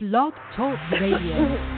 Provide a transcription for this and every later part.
Blog Talk Radio.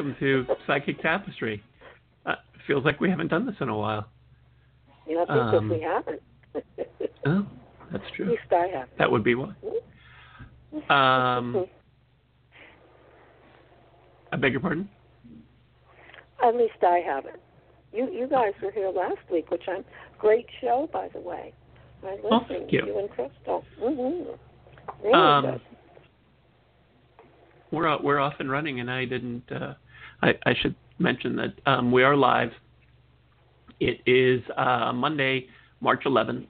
Welcome to Psychic Tapestry. Uh, feels like we haven't done this in a while. Yeah, I think Um, we haven't. Oh, that's true. At least I haven't. That would be why. Um, I beg your pardon? At least I haven't. You you guys were here last week, which I'm great show by the way. I listened. Oh, thank you. You and Crystal. Mm-hmm. Really Um, good. We're we're off and running, and I didn't. Uh, I, I should mention that um, we are live. It is uh, Monday, March 11th,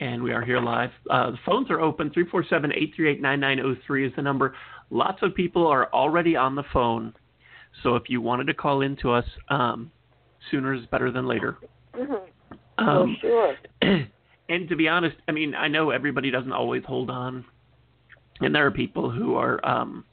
and we are here live. Uh, the phones are open. 347-838-9903 is the number. Lots of people are already on the phone, so if you wanted to call in to us, um, sooner is better than later. Mm-hmm. Um, oh, sure. and to be honest, I mean, I know everybody doesn't always hold on, and there are people who are um,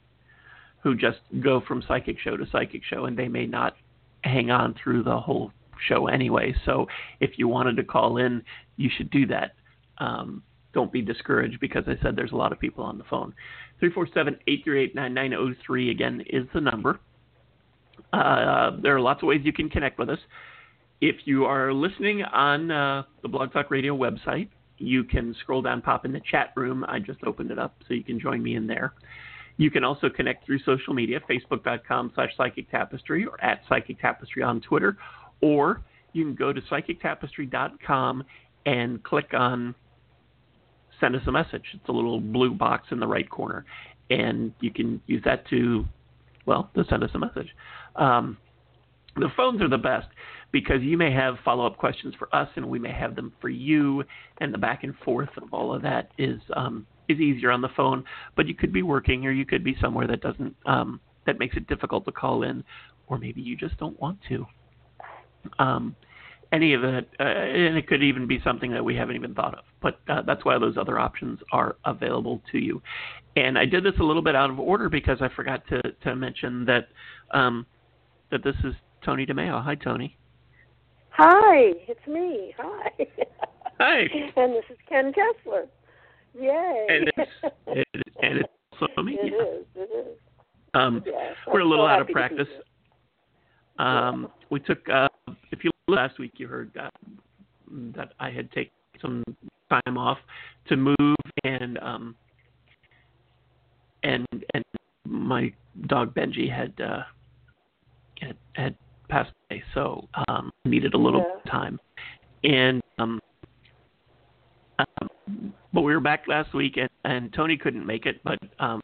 who just go from psychic show to psychic show, and they may not hang on through the whole show anyway. So if you wanted to call in, you should do that. Um, don't be discouraged because I said there's a lot of people on the phone. 347-838-9903 again is the number. Uh, there are lots of ways you can connect with us. If you are listening on uh, the Blog Talk Radio website, you can scroll down, pop in the chat room. I just opened it up so you can join me in there. You can also connect through social media, facebook.com slash psychic tapestry or at psychic tapestry on Twitter, or you can go to psychictapestry.com and click on send us a message. It's a little blue box in the right corner, and you can use that to, well, to send us a message. Um, the phones are the best because you may have follow up questions for us and we may have them for you, and the back and forth of all of that is um, is easier on the phone. But you could be working or you could be somewhere that doesn't um, that makes it difficult to call in, or maybe you just don't want to. Um, any of it, uh, and it could even be something that we haven't even thought of. But uh, that's why those other options are available to you. And I did this a little bit out of order because I forgot to to mention that um, that this is Toni DeMaio. Hi, Toni. Hi, it's me. Hi. Hi. and this is Ken Kessler. Yay. And it's, it, and it's also me. It yeah. is, It is. Um, Yes, we're a little so out of happy to be practice. Um, we took, uh, if you last week, you heard that that I had taken some time off to move and um, and and my dog Benji had uh, had, had passed away, so um, needed a little Yeah. time. And um, um, but we were back last week, and, and Toni couldn't make it, but um,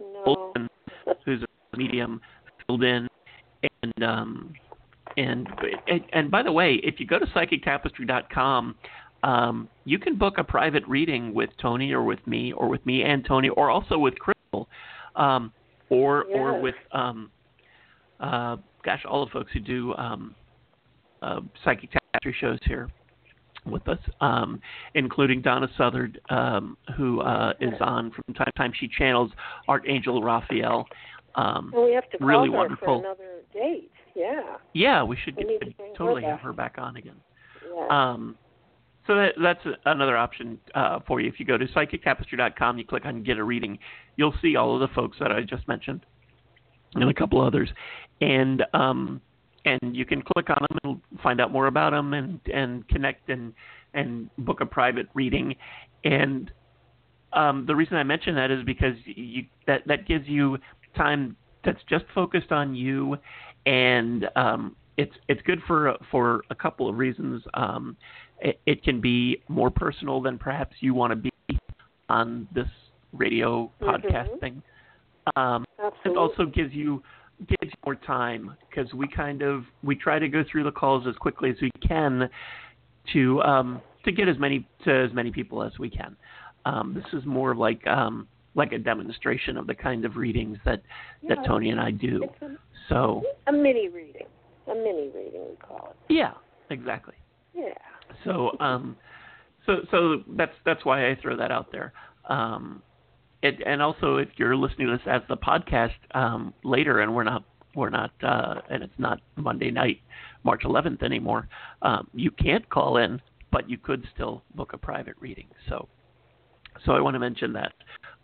No. Olson, who's a medium, filled in, and um, and and, and by the way, if you go to psychictapestry.com, um, you can book a private reading with Toni or with me or with me and Toni or also with Crystal, um, or or with um, uh, gosh, all the folks who do um, uh, psychic tapestry shows here with us, um, including Donna Southard, um, who uh, is on from time to time. She channels Archangel Raphael. Um, Well, we have to call really her wonderful. for another date. Yeah. yeah, we should We get, to bring her totally have her back on again. Yeah. Um, so that, that's another option uh, for you. If you go to psychictapestry.com, you click on Get a Reading, you'll see all of the folks that I just mentioned and a couple others, and um, and you can click on them and find out more about them and and connect and and book a private reading. And um, the reason I mention that is because you that that gives you time that's just focused on you, and um, it's it's good for for a couple of reasons. Um, it, it can be more personal than perhaps you want to be on this radio podcast Mhm. thing. Um, it also gives you gives you more time because we kind of we try to go through the calls as quickly as we can to um, to get as many to as many people as we can. Um, this is more like um, like a demonstration of the kind of readings that that Toni and I do. A, So a mini reading. A mini reading, we call it. yeah, exactly. Yeah. So um, so so that's that's why I throw that out there. Um, it, and also, if you're listening to this as the podcast um, later, and we're not we're not uh, and it's not Monday night, March 11th anymore, um, you can't call in, but you could still book a private reading. So so I want to mention that.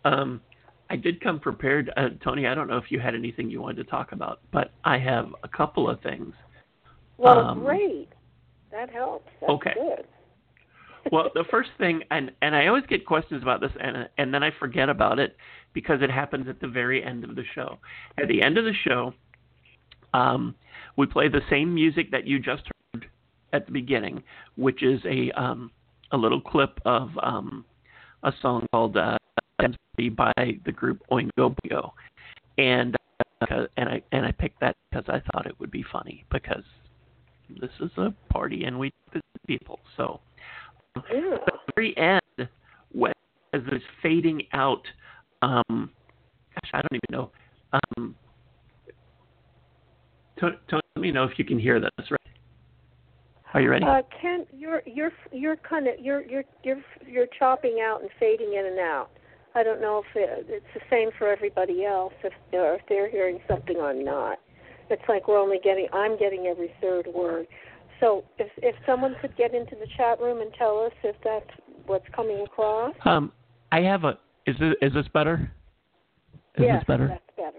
Um, I did come prepared, uh, Toni. I don't know if you had anything you wanted to talk about, but I have a couple of things. Well, Um, great. That helps. That's okay. good. Well, the first thing, and and I always get questions about this, and and then I forget about it because it happens at the very end of the show. At the end of the show, um, we play the same music that you just heard at the beginning, which is a um, a little clip of um, a song called uh, by the group Oingo Boingo, and uh, and I and I picked that because I thought it would be funny because this is a party and we people, so Yeah. at the very end, when as it's fading out, um, gosh, I don't even know. Um, Toni, Toni, let me know if you can hear this. Right? Are you ready? Uh, Ken, you're you're you're kind of you're you're you're you're chopping out and fading in and out. I don't know if it, it's the same for everybody else. If or if they're hearing something, I'm not. It's like we're only getting I'm getting every third word. So if if someone could get into the chat room and tell us if that's what's coming across. um, I have a. Is this is this better? Is yes, this better? that's better.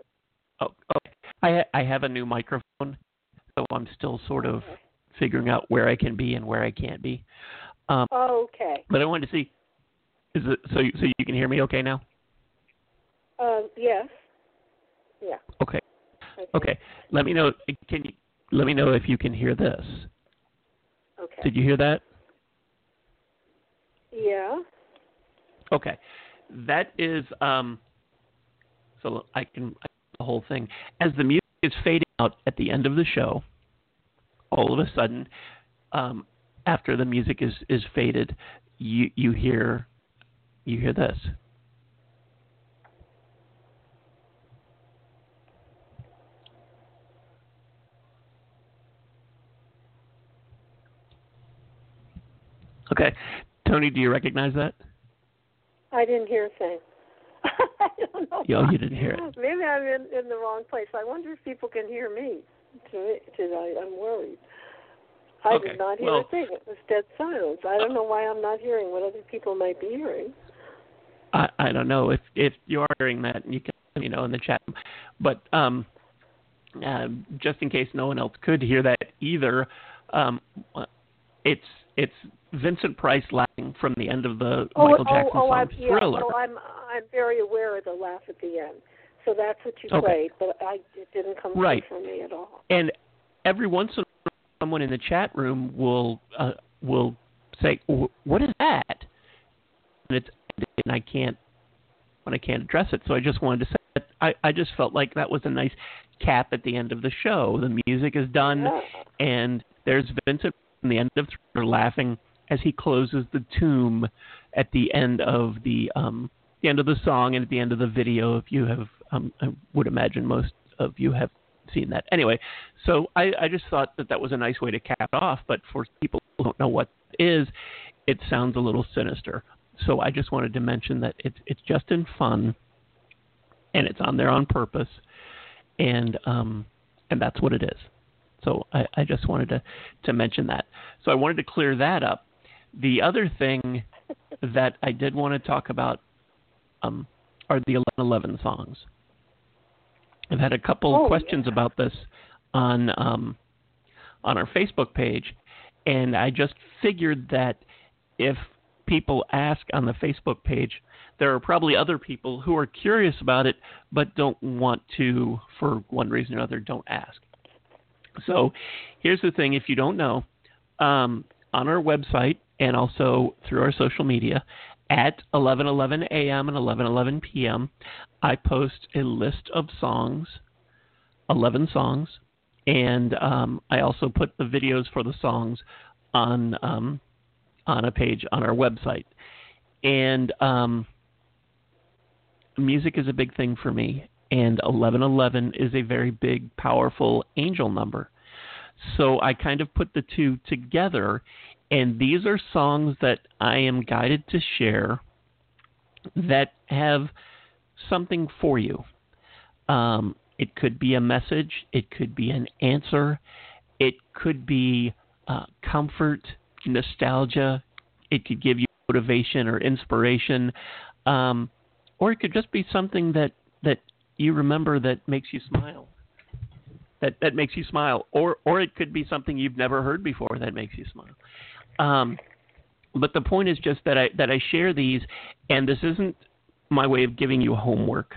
Oh, okay. I I have a new microphone, so I'm still sort of Okay. figuring out where I can be and where I can't be. Um, Okay. but I wanted to see. Is it so? So you can hear me okay now? Uh, yes. Yeah. Okay. Okay. Let me know. Can you let me know if you can hear this? Did you hear that? Yeah. Okay. That is um. So I can the whole thing as the music is fading out at the end of the show. All of a sudden, um, after the music is is faded, you you hear you hear this. Okay, Toni, do you recognize that? I didn't hear a thing. I don't know. Why. you didn't hear it. Maybe I'm in, in the wrong place. I wonder if people can hear me. To, to I, I'm worried. I Okay, did not hear well- a thing. It was dead silence. I don't know why I'm not hearing what other people might be hearing. I, I don't know if if you are hearing that, you can let me know in the chat. But um, uh, just in case no one else could hear that either, um, it's it's Vincent Price laughing from the end of the Oh, Michael oh, Jackson oh, song I'm, yeah, Thriller. oh, I'm I'm very aware of the laugh at the end. So that's what you Okay. played, but I it didn't come Right. for me at all. And every once in a while, someone in the chat room will uh, will say, "What is that?" And it's and I can't when I can't address it. So I just wanted to say that I I just felt like that was a nice cap at the end of the show. The music is done, Yeah. and there's Vincent in the end of Thriller laughing as he closes the tomb at the end of the um the end of the song and at the end of the video. If you have, um, I would imagine most of you have seen that. Anyway, so I, I just thought that that was a nice way to cap it off. But for people who don't know what it is, it sounds a little sinister. So I just wanted to mention that it's it's just in fun, and it's on there on purpose, and um and that's what it is. So I, I just wanted to to mention that. So I wanted to clear that up. The other thing that I did want to talk about um, are the 1111 songs. I've had a couple Oh, questions yeah. about this on um, on our Facebook page, and I just figured that if people ask on the Facebook page, there are probably other people who are curious about it but don't want to, for one reason or another, don't ask. So here's the thing: if you don't know, um, on our website and also through our social media at 11:11 a.m. and 11:11 p.m. I post a list of songs, 11 songs, and um, I also put the videos for the songs on um, on a page on our website. And um, music is a big thing for me, and 1111 is a very big, powerful angel number. So I kind of put the two together, and these are songs that I am guided to share that have something for you. Um, it could be a message, it could be an answer, it could be uh, comfort, nostalgia, it could give you motivation or inspiration, um, or it could just be something that that you remember that makes you smile. That that makes you smile, or or it could be something you've never heard before that makes you smile. Um, but the point is just that I that I share these, and this isn't my way of giving you homework.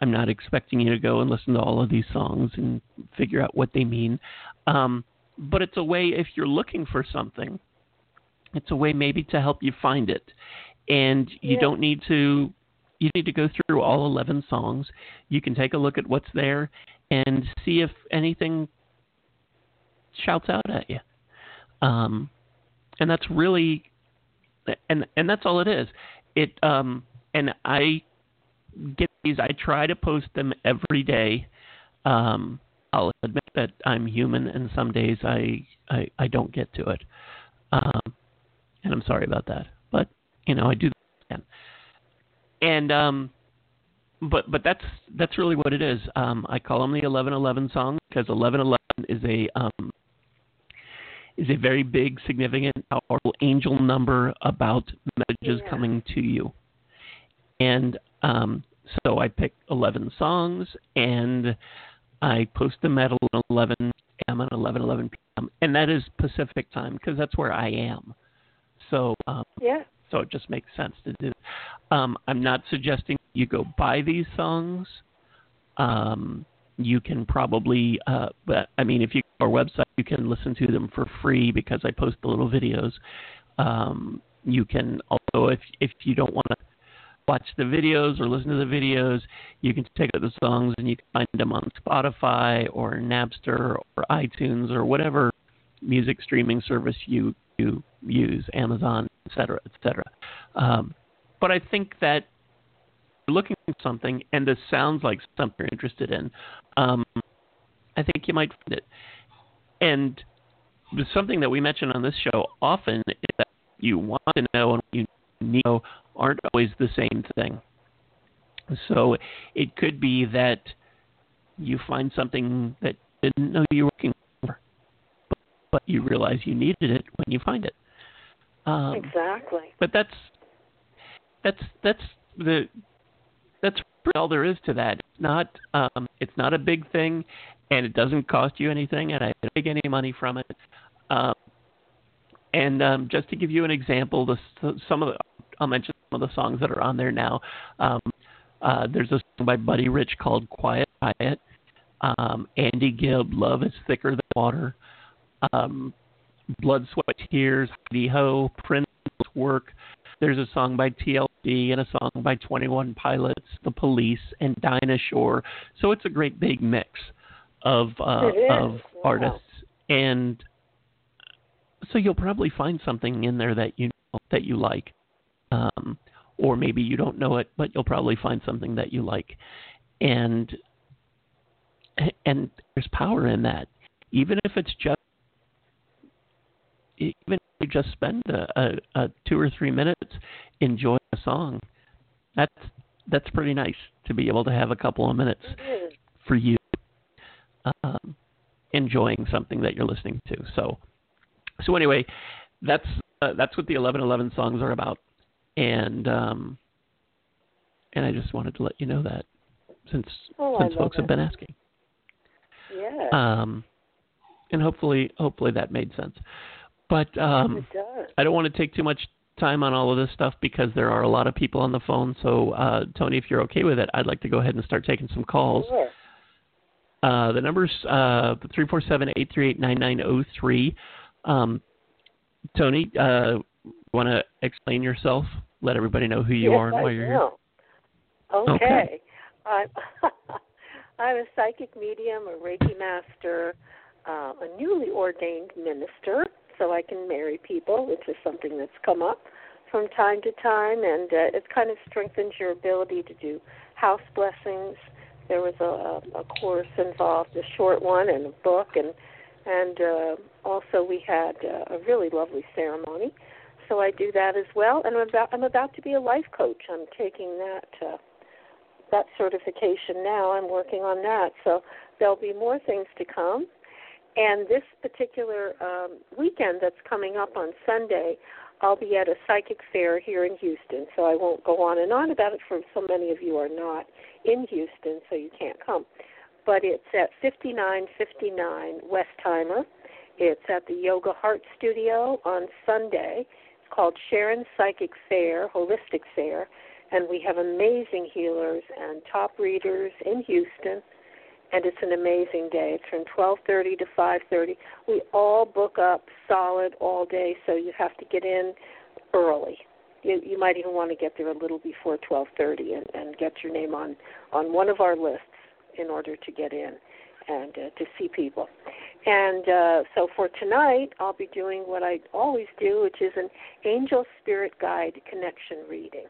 I'm not expecting you to go and listen to all of these songs and figure out what they mean. Um, but it's a way if you're looking for something, it's a way maybe to help you find it. And you Yeah. don't need to you need to go through all 11 songs. You can take a look at what's there and see if anything shouts out at you. Um, and that's really and and that's all it is. It um and I get these I try to post them every day. Um I'll admit that I'm human and some days I I, I don't get to it. Um and I'm sorry about that. But you know, I do that. And um but but that's that's really what it is. Um I call them the 1111 songs because 1111 is a um is a very big, significant, powerful angel number about messages Yeah. coming to you. And um, so I pick 11 songs and I post them at 11 a.m. and 11 11 p.m. And that is Pacific time because that's where I am. So um, Yeah. so it just makes sense to do. Um, I'm not suggesting you go buy these songs. Um, you can probably, uh, but I mean, if you go to our website, you can listen to them for free because I post the little videos. Um, you can also, if if you don't want to watch the videos or listen to the videos, you can take out the songs and you can find them on Spotify or Napster or iTunes or whatever music streaming service you you use, Amazon, et cetera, et cetera. Um, but I think that looking for something and this sounds like something you're interested in, um, I think you might find it. And something that we mention on this show often is that you want to know and you need to know aren't always the same thing. So it could be that you find something that you didn't know you were looking for, but, but you realize you needed it when you find it. Um, exactly. but that's that's that's the that's all there is to that. It's not um, it's not a big thing, and it doesn't cost you anything, and I don't make any money from it. Um, and um, just to give you an example, the, some of the I'll mention some of the songs that are on there now. Um, uh, there's a song by Buddy Rich called "Quiet Riot." Um, Andy Gibb, "Love Is Thicker Than Water." Um, Blood, Sweat, Tears, Heidi Ho, Prince work. There's a song by TLC and a song by 21 Pilots, The Police, and Dinah Shore. So it's a great big mix of uh, of Wow. artists, and so you'll probably find something in there that you know, that you like, um, or maybe you don't know it, but you'll probably find something that you like, and and there's power in that, even if it's just even if you just spend a, a, a two or three minutes enjoying a song, that's that's pretty nice to be able to have a couple of minutes is. for you um, enjoying something that you're listening to. So so anyway, that's uh, that's what the 1111 songs are about, and um, and I just wanted to let you know that since Oh, since folks have been asking. Yeah. Um, and hopefully hopefully that made sense. But um. I don't want to take too much time on all of this stuff because there are a lot of people on the phone. So, uh, Toni, if you're okay with it, I'd like to go ahead and start taking some calls. Sure. Uh, the number's uh, 347-838-9903. Um, Toni, uh, want to explain yourself let everybody know who you yes, are and I why you're will. here. Okay. Okay. I'm, I'm a psychic medium, a Reiki master, uh, a newly ordained minister, so I can marry people, which is something that's come up from time to time, and uh, it kind of strengthens your ability to do house blessings. There was a, a course involved, a short one, and a book, and and uh, also we had uh, a really lovely ceremony. So I do that as well, and I'm about I'm about to be a life coach. I'm taking that uh, that certification now. I'm working on that, so there'll be more things to come. And this particular um, weekend that's coming up on Sunday, I'll be at a psychic fair here in Houston. So I won't go on and on about it for so many of you are not in Houston, so you can't come. But it's at 5959 Westheimer. It's at the Yoga Heart Studio on Sunday. It's called Sharon Psychic Fair, Holistic Fair, and we have amazing healers and top readers in Houston and it's an amazing day. It's from 12:30 to 5:30. We all book up solid all day, so you have to get in early. You, you might even want to get there a little before 12:30 and, and get your name on on one of our lists in order to get in and uh, to see people. And uh, so for tonight, I'll be doing what I always do, which is an angel spirit guide connection reading.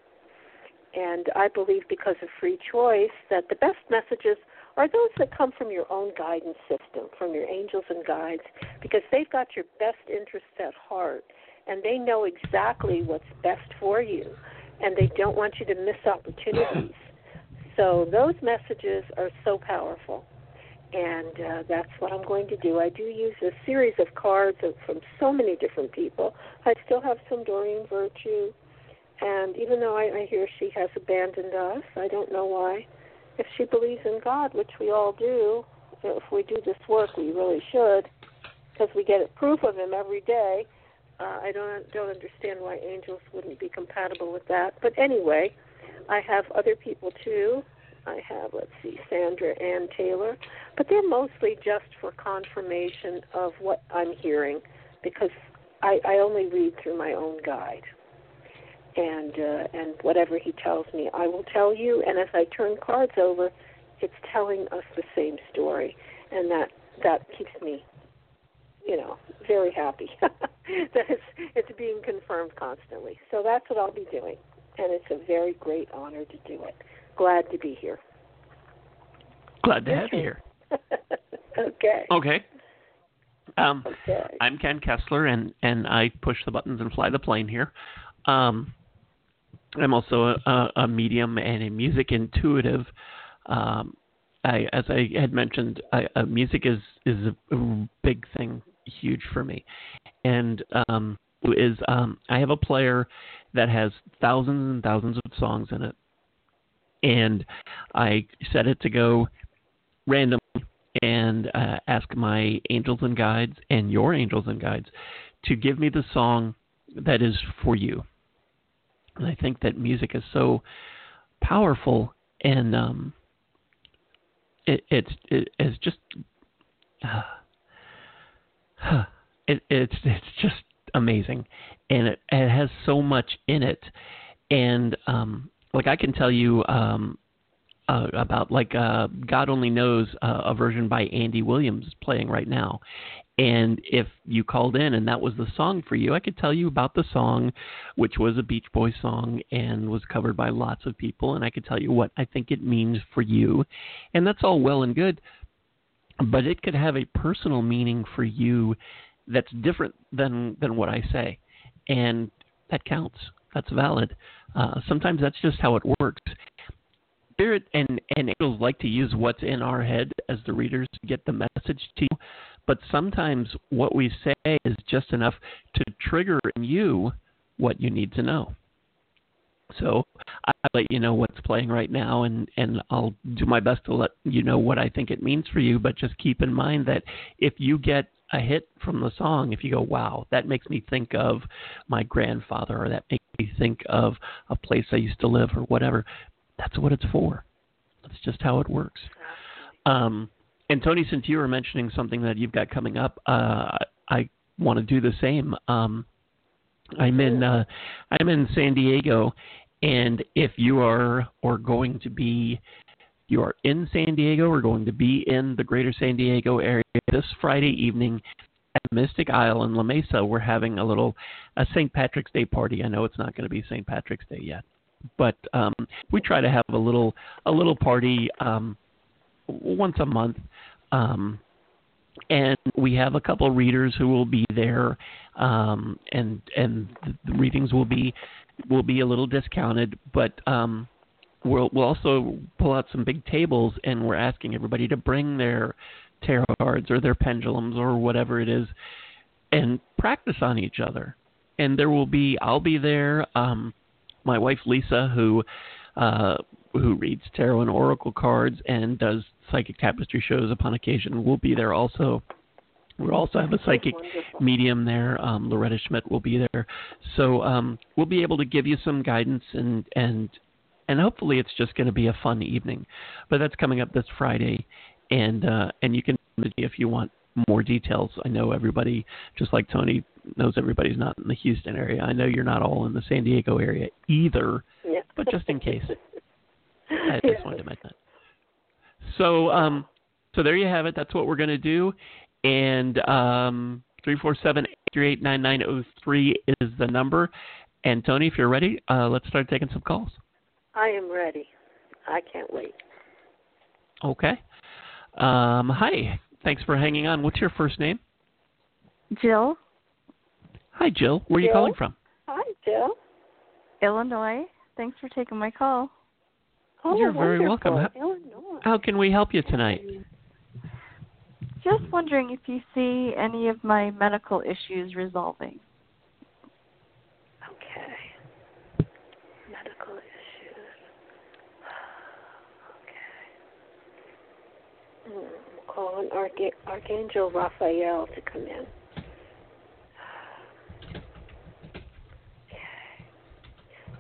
And I believe because of free choice that the best messages are those that come from your own guidance system, from your angels and guides, because they've got your best interests at heart and they know exactly what's best for you and they don't want you to miss opportunities. So those messages are so powerful. And uh, that's what I'm going to do. I do use a series of cards from so many different people. I still have some Doreen Virtue, and even though I, I hear she has abandoned us, I don't know why if she believes in God, which we all do, if we do this work, we really should, because we get proof of Him every day. Uh, I don't don't understand why angels wouldn't be compatible with that. But anyway, I have other people too. I have let's see, Sandra Anne Taylor, but they're mostly just for confirmation of what I'm hearing, because I, I only read through my own guide and uh, and whatever he tells me, I will tell you. And as I turn cards over, it's telling us the same story, and that that keeps me, you know, very happy that it's it's being confirmed constantly. So that's what I'll be doing, and it's a very great honor to do it. Glad to be here. Glad to have you here. okay. Okay. Um, okay. I'm Ken Kessler, and and I push the buttons and fly the plane here. Um, I'm also a, a, medium and a music intuitive. Um, I, as I had mentioned, I, uh, music is is a, big thing, huge for me, and um, is um, I have a player that has thousands and thousands of songs in it, and I set it to go randomly and uh, ask my angels and guides and your angels and guides to give me the song that is for you and I think that music is so powerful and um, it, it's it is just uh, it, it's it's just amazing. And it, it has so much in it. And um, like I can tell you um, uh, about like uh, God only knows uh, a version by Andy Williams playing right now, and if you called in and that was the song for you, I could tell you about the song, which was a Beach Boys song and was covered by lots of people, and I could tell you what I think it means for you, and that's all well and good, but it could have a personal meaning for you that's different than than what I say, and that counts. That's valid. Uh, sometimes that's just how it works spirit and, and angels like to use what's in our head as the readers to get the message to you, but sometimes what we say is just enough to trigger in you what you need to know. So I'll let you know what's playing right now, and, and I'll do my best to let you know what I think it means for you. But just keep in mind that if you get a hit from the song, if you go, wow, that makes me think of my grandfather, or that makes me think of a place I used to live, or whatever, that's what it's for. That's just how it works. Um, and Toni, since you were mentioning something that you've got coming up, uh, I want to do the same. Um, I'm in uh, I'm in San Diego, and if you are or going to be you are in San Diego or going to be in the greater San Diego area this Friday evening at Mystic Isle in La Mesa, we're having a little a St. Patrick's Day party. I know it's not going to be St. Patrick's Day yet, but um, we try to have a little a little party um, once a month. Um, and we have a couple of readers who will be there, um, and and the readings will be will be a little discounted, but um, we'll we'll also pull out some big tables, and we're asking everybody to bring their tarot cards or their pendulums or whatever it is, and practice on each other. And there will be I'll be there. Um, my wife Lisa, who uh, who reads tarot and oracle cards and does psychic tapestry shows upon occasion, will be there also. We'll also have a psychic medium there. Um, Loretta Schmidt will be there, so um, we'll be able to give you some guidance and and and hopefully it's just going to be a fun evening. But that's coming up this Friday, and uh, and you can if you want more details. I know everybody, just like Toni knows everybody's not in the Houston area. I know you're not all in the San Diego area either, yeah. but just in case, I just wanted to mention that. So, um, so there you have it. That's what we're going to do. And um, three four seven eight three eight nine nine zero three is the number. And Toni, if you're ready, uh, let's start taking some calls. I am ready. I can't wait. Okay. Um, hi. Thanks for hanging on. What's your first name? Jill. Hi, Jill. Where are you calling from? Hi, Jill. Illinois. Thanks for taking my call. Oh, You're very wonderful. welcome. Illinois. How can we help you tonight? Just wondering if you see any of my medical issues resolving. Okay. Medical issues. Okay. Mm, I'm calling Arch- Archangel Raphael to come in. Okay.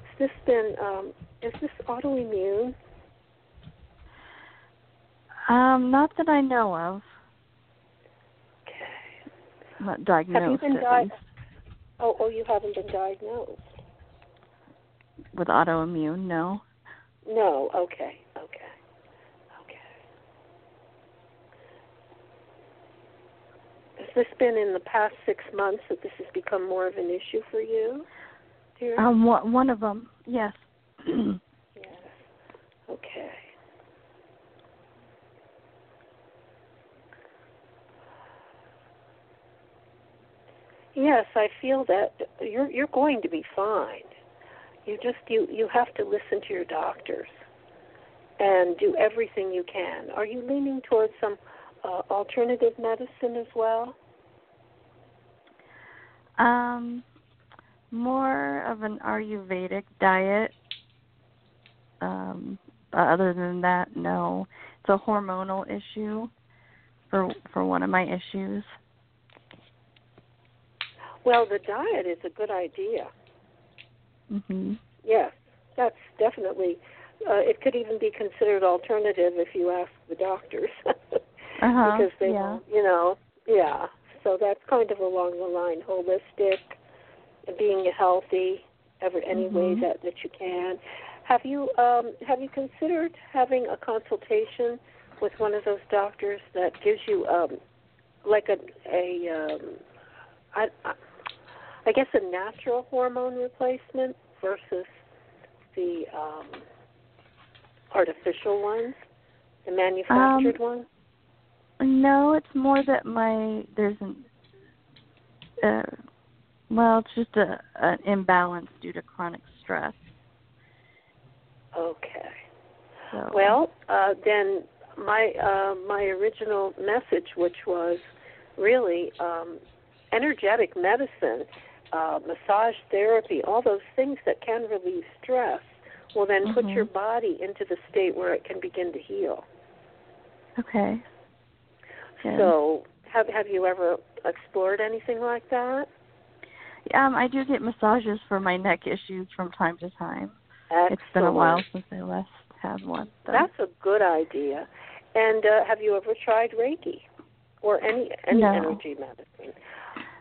Has this been, um, is this autoimmune? Um, not that I know of. Okay. I'm not diagnosed been at di- least Oh, oh, you haven't been diagnosed? with autoimmune. No. No. Okay. Okay. Okay. Has this been in the past six months that this has become more of an issue for you, dear? Um, one one of them. Yes. yes. Okay. Yes, I feel that you're you're going to be fine. You just you you have to listen to your doctors and do everything you can. Are you leaning towards some uh, alternative medicine as well? um, more of an Ayurvedic diet. Um, other than that, no. It's a hormonal issue for for one of my issues. Well, the diet is a good idea. Mhm. Yes, that's definitely. Uh, it could even be considered alternative if you ask the doctors, Uh-huh. because they, yeah. you know, yeah. So that's kind of along the line, holistic, being healthy, every any way Mhm. that that you can. Have you um, have you considered having a consultation with one of those doctors that gives you um, like a a um, I, I I guess a natural hormone replacement versus the um, artificial ones, the manufactured Um, ones? No, it's more that my there's an uh well, it's just a an imbalance due to chronic stress. Okay. So Well, uh, then my uh, my original message, which was really um, energetic medicine, uh, massage therapy, all those things that can relieve stress, will then put Mhm. your body into the state where it can begin to heal. okay. Good. So, have have you ever explored anything like that? Um I do get massages for my neck issues from time to time. Excellent. It's been a while since I last had one. though. That's a good idea. And uh, have you ever tried Reiki or any any No. energy medicine?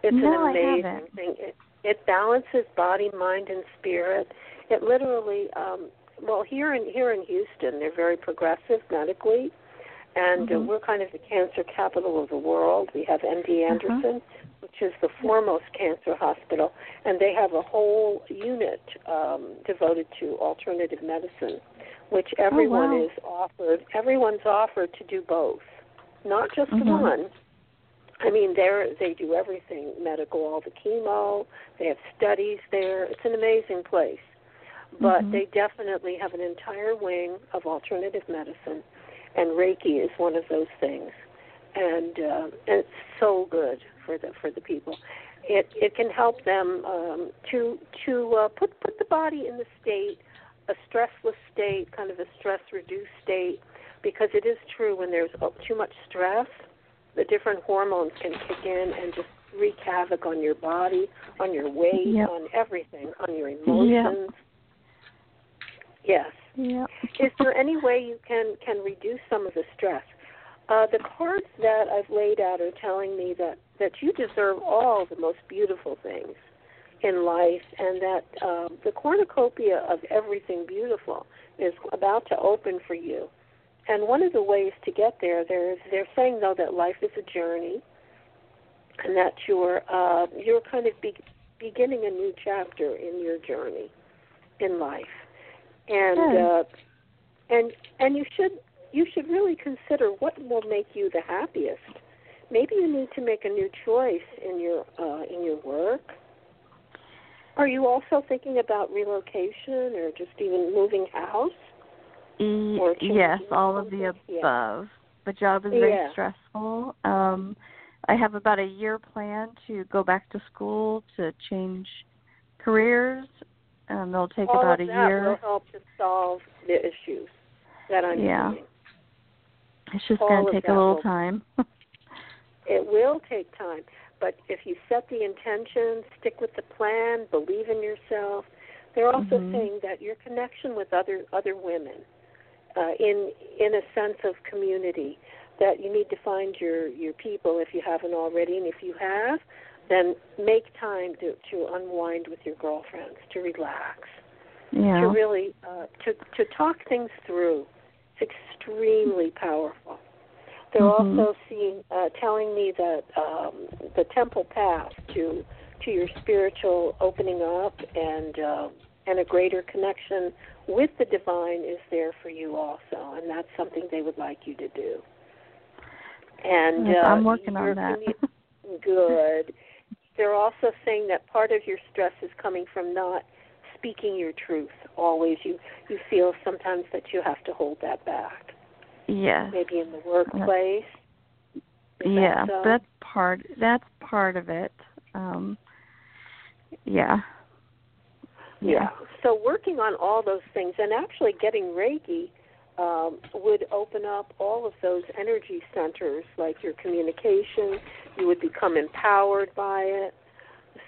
It's No, an I amazing haven't. thing. It, It balances body, mind, and spirit. It literally, um, well, here in here in Houston, they're very progressive medically, and uh, Mhm. we're kind of the cancer capital of the world. We have MD Uh-huh. Anderson, which is the foremost cancer hospital, and they have a whole unit um, devoted to alternative medicine, which everyone Oh, wow. is offered. Everyone's offered to do both, not just Mhm. one. I mean, they they do everything medical, all the chemo. They have studies there. It's an amazing place, but Mhm. they definitely have an entire wing of alternative medicine, and Reiki is one of those things, and uh, and it's so good for the for the people. It it can help them um, to to uh, put put the body in the state, a stressless state, kind of a stress reduced state, because it is true when there's uh, too much stress the different hormones can kick in and just wreak havoc on your body, on your weight, Yep. on everything, on your emotions. Yes. Yeah. Is there any way you can can reduce some of the stress? Uh, the cards that I've laid out are telling me that that you deserve all the most beautiful things in life, and that um, the cornucopia of everything beautiful is about to open for you. And one of the ways to get there, they're they're saying though that life is a journey, and that you're uh, you're kind of be, beginning a new chapter in your journey in life, and uh, and and you should you should really consider what will make you the happiest. Maybe you need to make a new choice in your uh, in your work. Are you also thinking about relocation or just even moving house? E- Or yes, all of the something? Yeah. above. The job is very Yeah. stressful. Um, I have about a year plan to go back to school to change careers. Um, it'll take All about of a that year. will help to solve the issues that I'm Yeah. seeing. It's just going to take a little will- time. It will take time, but if you set the intention, stick with the plan, believe in yourself. They're also Mhm. saying that your connection with other other women, uh, in in a sense of community, that you need to find your your people if you haven't already, and if you have, then make time to to unwind with your girlfriends, to relax, yeah. to really uh, to to talk things through. It's extremely powerful. They're Mhm. also seeing, uh, telling me that um, the temple path to to your spiritual opening up and uh, and a greater connection with the divine is there for you also, and that's something they would like you to do. And Yes, uh, I'm working on that. commu- good. They're also saying that part of your stress is coming from not speaking your truth. Always, you you feel sometimes that you have to hold that back. yeah Maybe in the workplace. That yeah, so? that's part. That's part of it. Um, yeah. Yeah. So working on all those things and actually getting Reiki um, would open up all of those energy centers, like your communication. You would become empowered by it.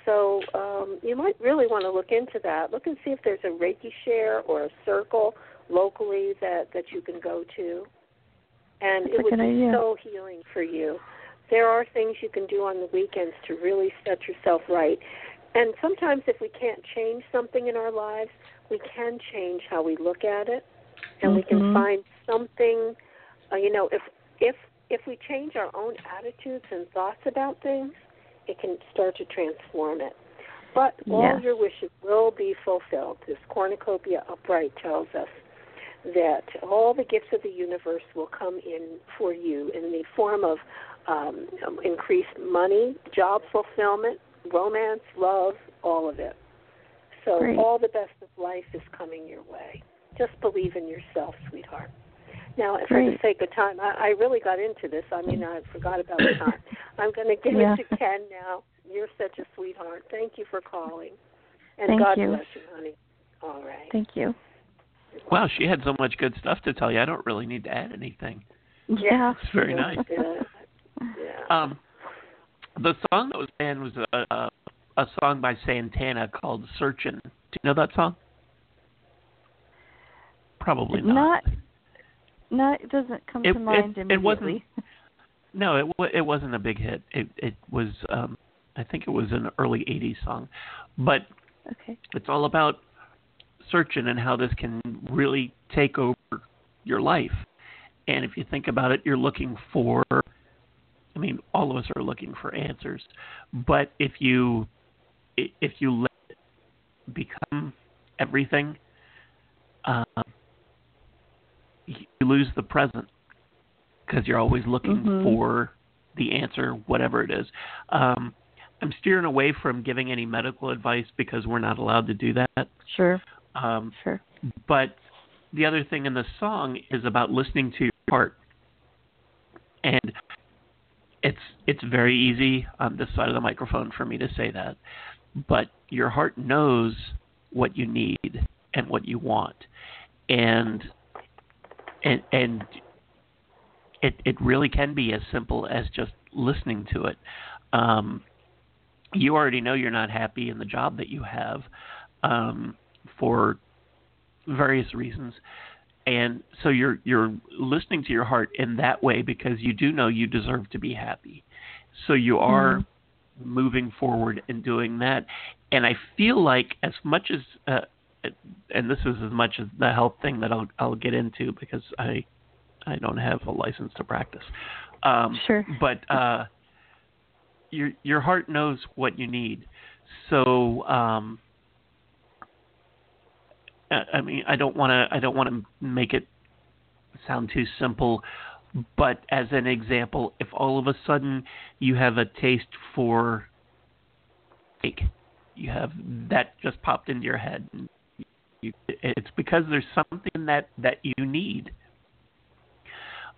So um, you might really want to look into that. Look and see if there's a Reiki share or a circle locally that that you can go to, and That's it would be idea. so healing for you. There are things you can do on the weekends to really set yourself right. And sometimes if we can't change something in our lives, we can change how we look at it and we can Mhm. find something uh, you know, if if if we change our own attitudes and thoughts about things, it can start to transform it. But all Yes. your wishes will be fulfilled. This cornucopia upright tells us that all the gifts of the universe will come in for you in the form of um, increased money, job fulfillment, romance, love, all of it. So Great. all the best of life is coming your way. Just believe in yourself, sweetheart. Now, for the sake of time, I, I really got into this. I mean, I forgot about the time. I'm going to give Yeah. it to Ken now. You're such a sweetheart. Thank you for calling. And Thank God you. bless you, honey. All right. Thank you. Wow, she had so much good stuff to tell you. I don't really need to add anything. Yeah. It's very That's nice. Yeah. Um, the song that was playing was a, a a song by Santana called "Searchin'." Do you know that song? Probably not. Not- No, it doesn't come It- to mind it- it wasn't- immediately. No, it it wasn't a big hit. It it was um I think it was an early '80s song, but Okay. it's all about searching and how this can really take over your life. And if you think about it, you're looking for I mean, all of us are looking for answers, but if you if you let it become everything, um, you lose the present because you're always looking Mhm. for the answer, whatever it is. Um, I'm steering away from giving any medical advice because we're not allowed to do that. Sure. Um, Sure. but the other thing in the song is about listening to your heart, and it's it's very easy on this side of the microphone for me to say that, but your heart knows what you need and what you want, and and and it it really can be as simple as just listening to it. Um, you already know you're not happy in the job that you have um, for various reasons, and so you're you're listening to your heart in that way because you do know you deserve to be happy. So you are Mhm. moving forward and doing that, and I feel like as much as uh, and this is as much as the health thing that I'll I'll get into because I I don't have a license to practice. Um, Sure. But uh, your your heart knows what you need. So um, I I mean, I don't want to I don't want to make it sound too simple, but as an example, if all of a sudden you have a taste for cake, you have that just popped into your head. You, it's because there's something that that you need.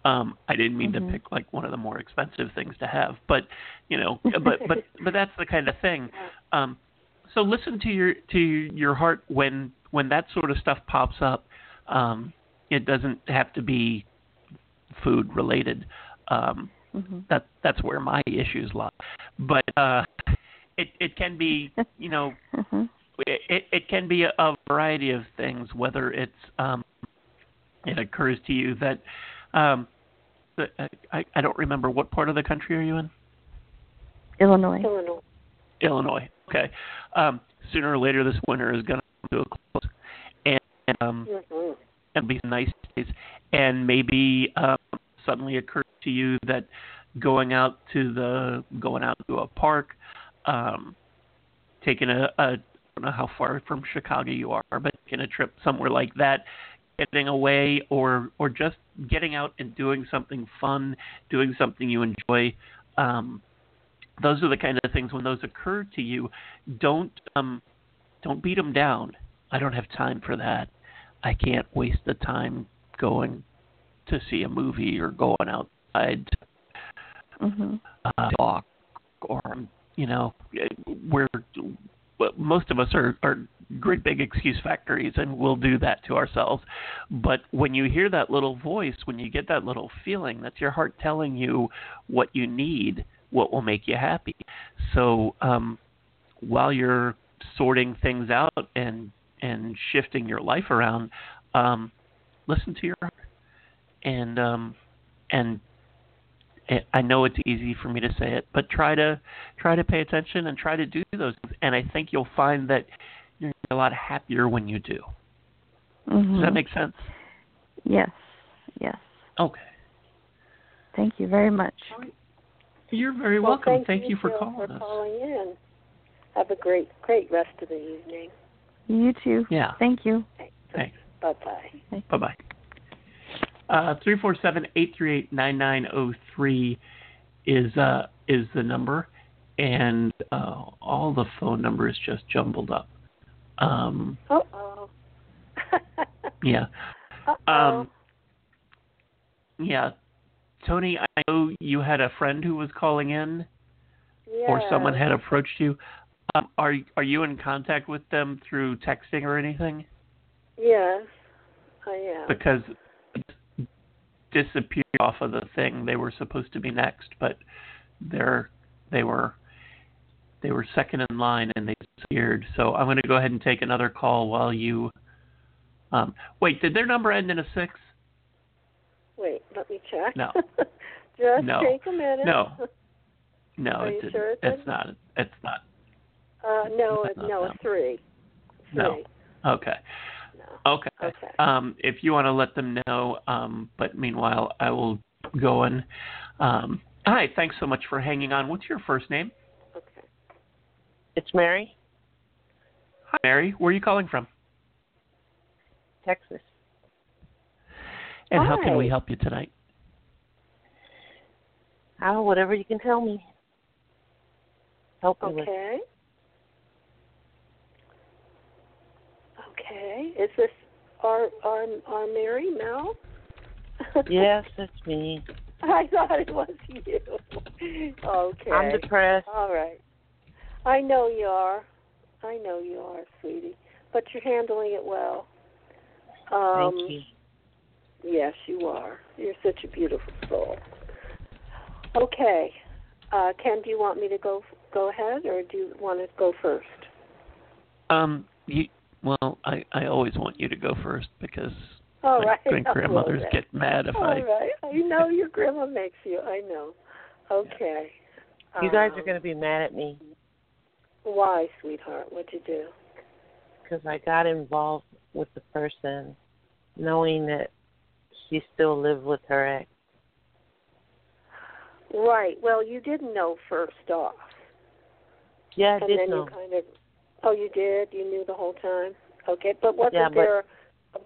Um, I didn't mean Mhm. to pick like one of the more expensive things to have, but you know, but but but that's the kind of thing. Um, so listen to your to your heart when when that sort of stuff pops up. Um, it doesn't have to be food related. Um, Mhm. that that's where my issues lie. But uh, it it can be you know Mhm. It it can be a, a variety of things. Whether it's um, it occurs to you that um, I I don't remember what part of the country are you in? Illinois. Illinois. Illinois. Okay. Um, sooner or later, this winter is going to come to a close, and um, hmm and be nice days. And maybe um, suddenly occurs to you that going out to the going out to a park, um, taking a, don't know how far from Chicago you are, but in a trip somewhere like that, getting away, or or just getting out and doing something fun, doing something you enjoy. Um, those are the kind of things when those occur to you, don't um, don't beat them down. I don't have time for that. I can't waste the time going to see a movie or going outside Mhm. uh, walk or you know we're most of us are are great big excuse factories and we'll do that to ourselves. But when you hear that little voice when you get that little feeling that's your heart telling you what you need what will make you happy. So um while you're sorting things out and and shifting your life around um listen to your heart. And um and I know it's easy for me to say it, but try to try to pay attention and try to do those things. And I think you'll find that you're a lot happier when you do. Does Mhm. that make sense? Yes. Yes. Okay. Thank you very much. You're very Well, welcome. thank, you for Jill, calling for us. calling in. Have a great, great rest of the evening. You too. Yeah. Thank you. Thanks. Bye bye. Bye bye. Uh, three four seven eight three eight nine nine zero three is uh is the number, and uh, all the phone numbers just jumbled up. Um, Uh oh. yeah. uh oh. Um, yeah, Toni, I know you had a friend who was calling in, or someone had approached you. Um, are are you in contact with them through texting or anything? Yes, I am. Because disappeared off of the thing. They were supposed to be next, but they're they were they were second in line and they disappeared. So I'm going to go ahead and take another call while you. Um, wait, did their number end in a six? Wait, let me check. No. Just No. take a minute. No. No, Are it you sure it it's didn't? It's not. Uh, no, That's it- not no, them. a three. No. Three. Okay. No. Okay. Okay. Um, if you want to let them know, um, but meanwhile, I will go and. Um, hi, thanks so much for hanging on. What's your first name? Okay. It's Mary, Hi, Mary. Where are you calling from? Texas. And how can we help you tonight? Oh, whatever you can tell me. Help me with. Okay. Okay. Is this our our our Mary Mel? Yes, it's me. I thought it was you. Okay. I'm depressed. All right. I know you are. I know you are, sweetie. But you're handling it well. Um Thank you. Yes, you are. You're such a beautiful soul. Okay. Uh Ken, do you want me to go go ahead or do you want to go first? Um, you. Well, I I always want you to go first because All my right. great grandmothers Okay. get mad if All I. right. I know your grandma makes you. I know. Okay. You guys are Um, going to be mad at me Why, sweetheart? What'd you do? because I got involved with the person knowing that she still lived with her ex. Right. Well, you didn't know first off, Yeah, I and did then know. you kind of. Oh, you did. You knew the whole time. Okay, but wasn't Yeah, but- there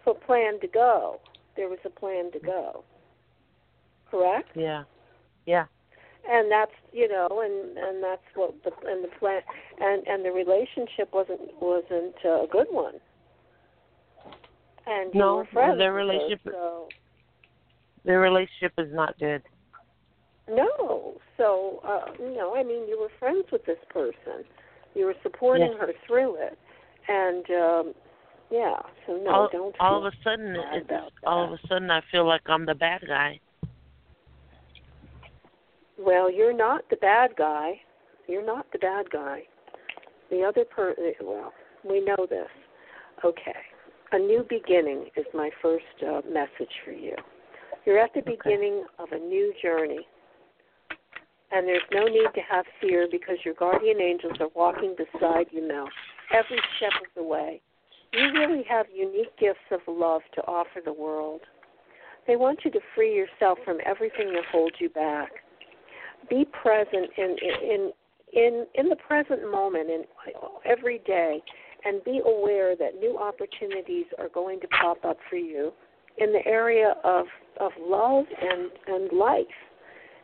a, a plan to go? There was a plan to go. Correct. Yeah. Yeah. and that's you know and and that's what the and the plan and and the relationship wasn't wasn't a good one and you No, were friends their with her, relationship- so Their relationship is not good. no so uh you know i mean you were friends with this person you were supporting Yes. her through it and um yeah so no all, don't all of a sudden, it's, all of a sudden, I feel like I'm the bad guy. Well, you're not the bad guy. You're not the bad guy. The other per well, we know this. Okay. A new beginning is my first uh, message for you. You're at the Okay. beginning of a new journey. And there's no need to have fear because your guardian angels are walking beside you now, every step of the way. You really have unique gifts of love to offer the world. They want you to free yourself from everything that holds you back be present in in in in the present moment in every day and be aware that new opportunities are going to pop up for you in the area of of love and and life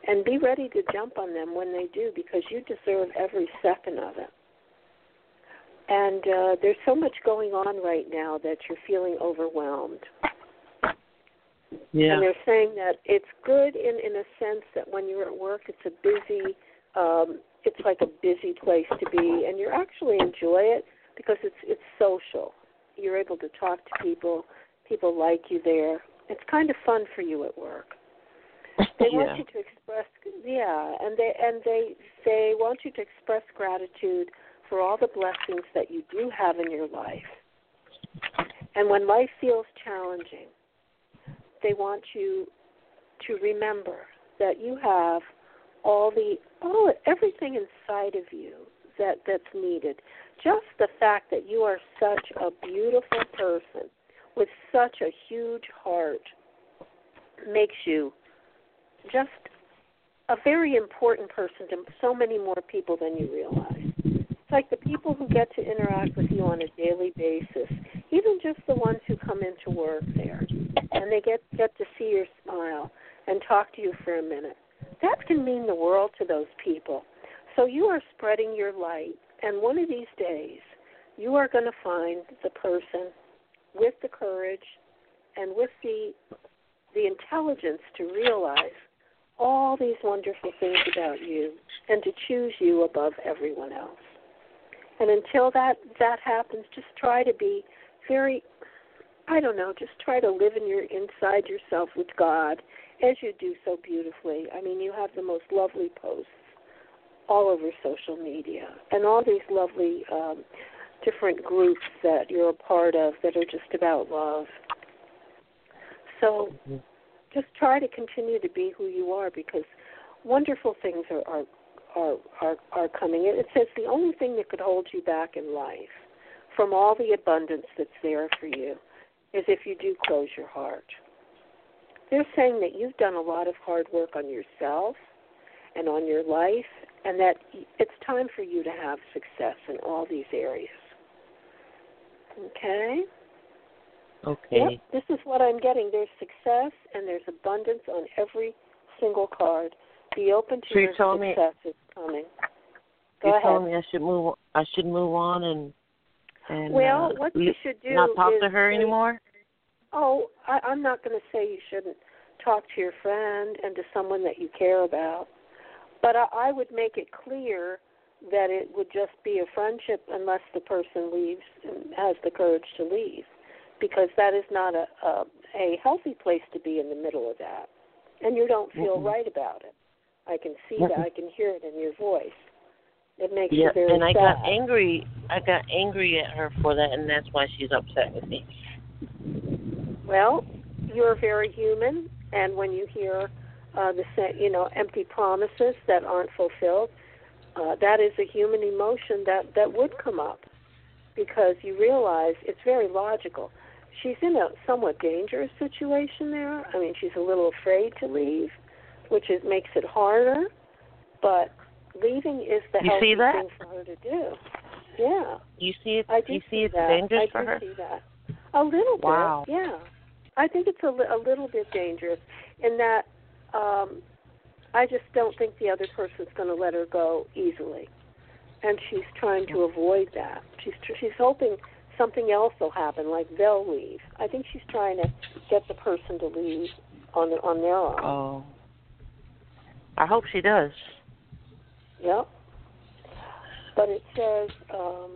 and be ready to jump on them when they do because you deserve every second of it and uh there's so much going on right now that you're feeling overwhelmed Yeah. and they're saying that it's good in in a sense that when you're at work, it's a busy, um, it's like a busy place to be, and you actually enjoy it because it's it's social. You're able to talk to people. People like you there. It's kind of fun for you at work. They yeah. want you to express, yeah, and they and they they want you to express gratitude for all the blessings that you do have in your life. And when life feels challenging, they want you to remember that you have all the all everything inside of you that that's needed. Just the fact that you are such a beautiful person with such a huge heart makes you just a very important person to so many more people than you realize. It's like the people who get to interact with you on a daily basis, even just the ones who come into work there, and they get get to see your smile and talk to you for a minute. That can mean the world to those people. So you are spreading your light, and one of these days, you are going to find the person with the courage and with the the intelligence to realize all these wonderful things about you and to choose you above everyone else. And until that that happens, just try to be very I don't know, just try to live in your inside yourself with God as you do so beautifully. I mean, you have the most lovely posts all over social media and all these lovely um different groups that you're a part of that are just about love. So just try to continue to be who you are because wonderful things are are, are are are coming. It says the only thing that could hold you back in life from all the abundance that's there for you is if you do close your heart. They're saying that you've done a lot of hard work on yourself and on your life, and that it's time for you to have success in all these areas. Okay? Okay. Yep, this is what I'm getting. There's success and there's abundance on every single card. Be open to So you your told me- success is coming. Go you ahead. told me I should move. I should move on and and well, uh, what you should do not talk is to her anymore. Oh, I, I'm not going to say you shouldn't talk to your friend and to someone that you care about, but I, I would make it clear that it would just be a friendship unless the person leaves and has the courage to leave, because that is not a a, a healthy place to be in the middle of that, and you don't feel Mm-mm. right about it. I can see that. Mm-mm. I can hear it in your voice. It makes Yeah, you very and I sad. got angry. I got angry at her for that, and that's why she's upset with me. Well, you're very human, and when you hear uh, the you know empty promises that aren't fulfilled, uh, that is a human emotion that that would come up because you realize it's very logical. She's in a somewhat dangerous situation there. I mean, she's a little afraid to leave, which is makes it harder. But leaving is the You healthy see that? thing for her to do. Yeah. You see it? I do you see, see it's that. dangerous I for do her. see that. A little Wow. bit, yeah. I think it's a, li- a little bit dangerous in that um, I just don't think the other person's going to let her go easily, and she's trying to avoid that. She's tr- she's hoping something else will happen, like they'll leave. I think she's trying to get the person to leave on their, on their own. Oh. I hope she does. Yep. But it says, um,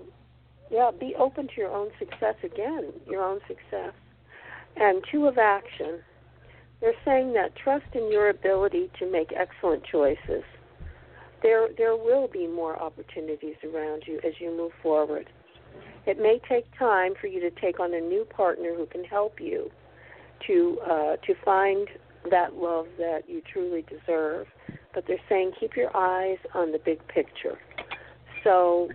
yeah, be open to your own success again, your own success. And two of action. They're saying that trust in your ability to make excellent choices. There, there will be more opportunities around you as you move forward. It may take time for you to take on a new partner who can help you to uh, to find that love that you truly deserve. But they're saying keep your eyes on the big picture. So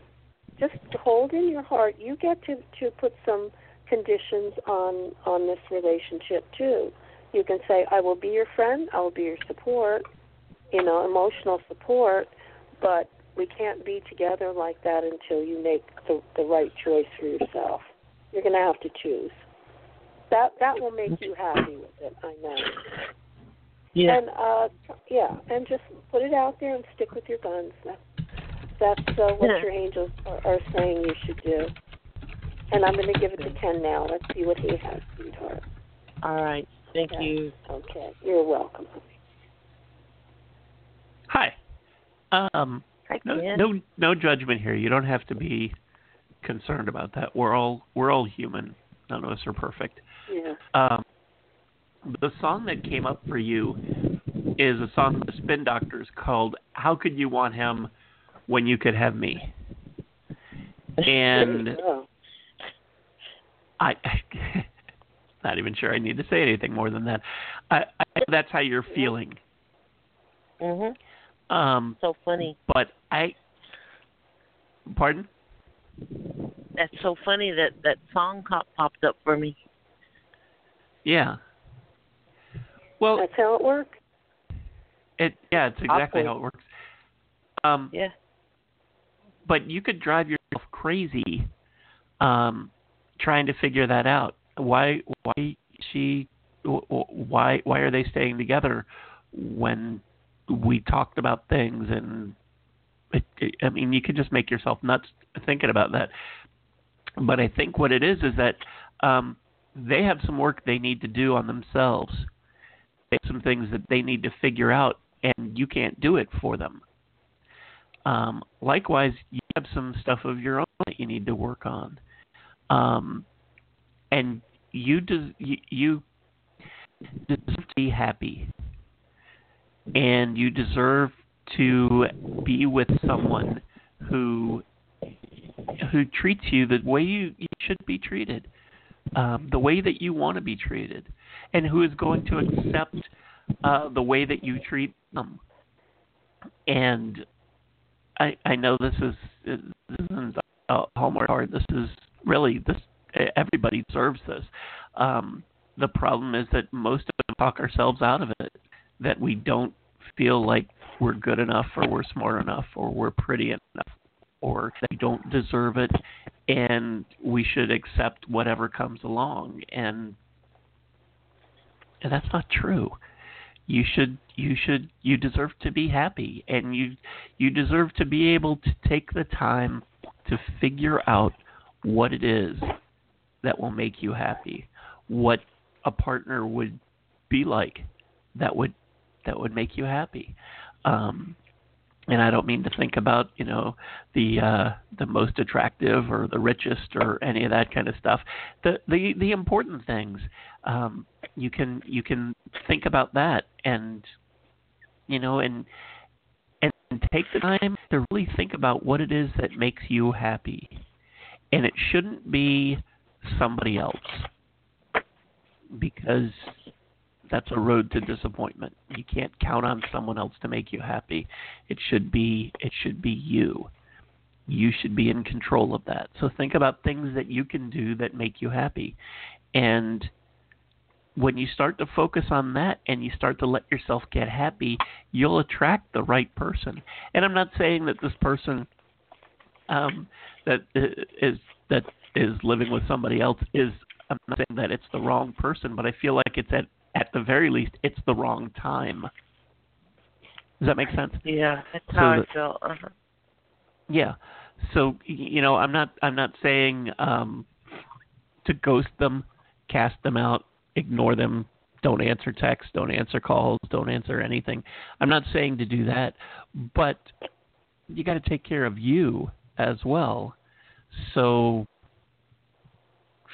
just hold in your heart. You get to to put some conditions on on this relationship too. You can say, "I will be your friend. I will be your support." You know, emotional support, but we can't be together like that until you make the the right choice for yourself. You're going to have to choose. That that will make you happy with it. I know. Yeah. And uh yeah, and just put it out there and stick with your guns. That, that's uh, what Yeah. your angels are, are saying you should do. And I'm going to give it to Ken now. Let's see what he has, sweetheart. All right. Thank Okay. you. Okay, you're welcome. Hi. Um, No, no, no judgment here. You don't have to be concerned about that. We're all we're all human. None of us are perfect. Yeah. Um, the song that came up for you is a song by the Spin Doctors called "How Could You Want Him When You Could Have Me." And. I, not even sure I need to say anything more than that. I, I that's how you're feeling. Mhm. Um, So funny. but I, pardon? That's so funny that that song cop popped up for me. Yeah. Well, That's how it works. it yeah, it's exactly Awkward. how it works. Um, Yeah. but you could drive yourself crazy um trying to figure that out why why she wh- wh- why why are they staying together when we talked about things and it, it, I mean you could just make yourself nuts thinking about that. But I think what it is is that um they have some work they need to do on themselves. They have some things that they need to figure out and you can't do it for them. Um, likewise, you have some stuff of your own that you need to work on, um, and you des- you, you deserve to be happy, and you deserve to be with someone who who treats you the way you, you should be treated, um, the way that you want to be treated, and who is going to accept uh, the way that you treat them. And I I know this is this isn't a Hallmark card. This is really this everybody deserves this. Um, the problem is that most of us talk ourselves out of it. That we don't feel like we're good enough, or we're smart enough, or we're pretty enough, or that we don't deserve it, and we should accept whatever comes along. And and that's not true you should you should you deserve to be happy and you you deserve to be able to take the time to figure out what it is that will make you happy what a partner would be like that would that would make you happy. Um and I don't mean to think about you know the uh, the most attractive or the richest or any of that kind of stuff. The the the important things um, you can you can think about that and you know and and take the time to really think about what it is that makes you happy, and it shouldn't be somebody else. Because that's a road to disappointment. You can't count on someone else to make you happy. It should be it should be you. You should be in control of that. So think about things that you can do that make you happy. And when you start to focus on that and you start to let yourself get happy, you'll attract the right person. And I'm not saying that this person um, that is that is living with somebody else is I'm not saying that it's the wrong person, but I feel like it's at at the very least, it's the wrong time. Does that make sense? Yeah, that's So how I feel. Uh-huh. Yeah. So you know, I'm not I'm not saying um, to ghost them, cast them out, ignore them, don't answer texts, don't answer calls, don't answer anything. I'm not saying to do that, but you got to take care of you as well. So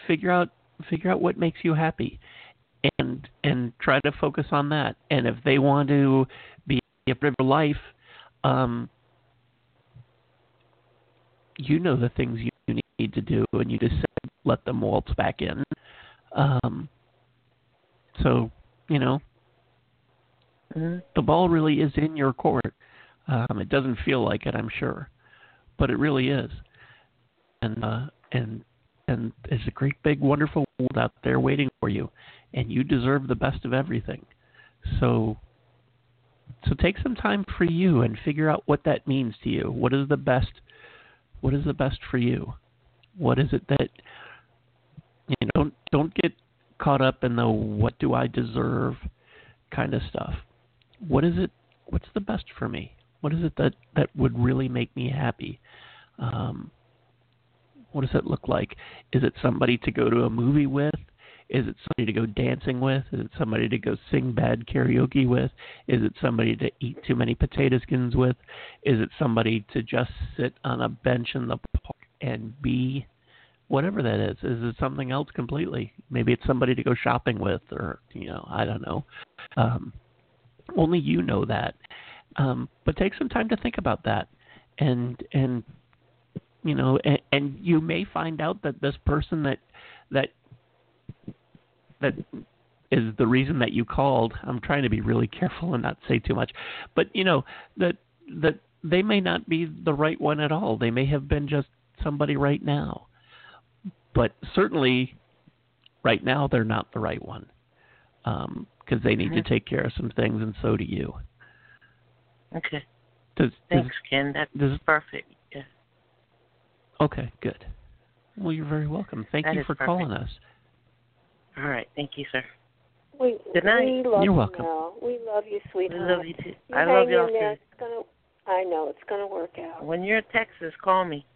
figure out figure out what makes you happy and and try to focus on that. And if they want to be a part of your life, um, you know the things you need to do, and you just said let them waltz back in. Um, so you know Mhm. the ball really is in your court. Um, it doesn't feel like it, I'm sure, but it really is. And uh, and and there's a great big wonderful world out there waiting for you, and you deserve the best of everything. So so take some time for you and figure out what that means to you. What is the best? What is the best for you? What is it that you know? Don't don't get caught up in the what do I deserve kind of stuff. What is it? What's the best for me? What is it that that would really make me happy? Um, what does it look like? Is it somebody to go to a movie with? Is it somebody to go dancing with? Is it somebody to go sing bad karaoke with? Is it somebody to eat too many potato skins with? Is it somebody to just sit on a bench in the park and be whatever that is? Is it something else completely? Maybe it's somebody to go shopping with, or you know, I don't know. Um, only you know that. Um, but take some time to think about that, and and you know, and, and you may find out that this person that that that is the reason that you called. I'm trying to be really careful and not say too much, but you know that that they may not be the right one at all. They may have been just somebody right now, but certainly right now they're not the right one because they need to Mhm. take care of some things, and so do you. Okay. Does, does Thanks, Ken. That's does perfect. Yeah. okay, good. Well, you're very welcome. Thank That you for perfect. calling us. All right. Thank you, sir. We, Good night. We love You're you, welcome. Mel. We love you, I sweetheart. love you too. You I hang love y'all in too. It's gonna. I know it's gonna work out. When you're in Texas, call me.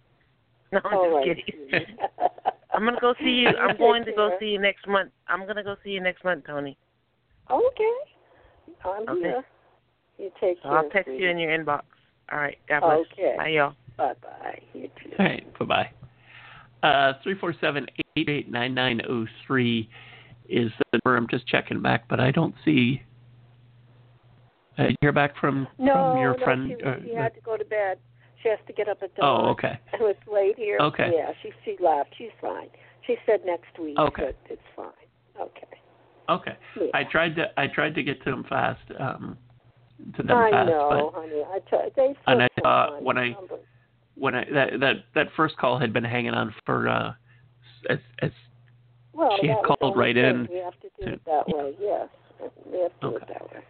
No, I'm All just right, kidding. I'm gonna go see you. You I'm going to go see you next month. I'm gonna go see you next month, Toni. okay. I'm Okay. here. You take So care. I'll text you in your inbox. All right. God bless. Okay. Bye, y'all. Bye bye. You too. All right, bye bye. Uh, three four seven eight eight nine nine zero three is the number. I'm just checking back, but I don't see. Uh, you hear back from No, from your no, friend? she, uh, she had to go to bed. She has to get up at dawn. oh, okay. It was late here. Okay. Yeah, she she left. She's fine. She said next week. Okay. But it's fine. Okay. Okay. Yeah. I tried to I tried to get to him fast. Um, to them I fast. know, But honey. I try, they And I thought when I- number. When I that that that first call had been hanging on for uh, as as well, she had called the only right thing. in We have to do it that yeah. way. Yes, we have to do it that way.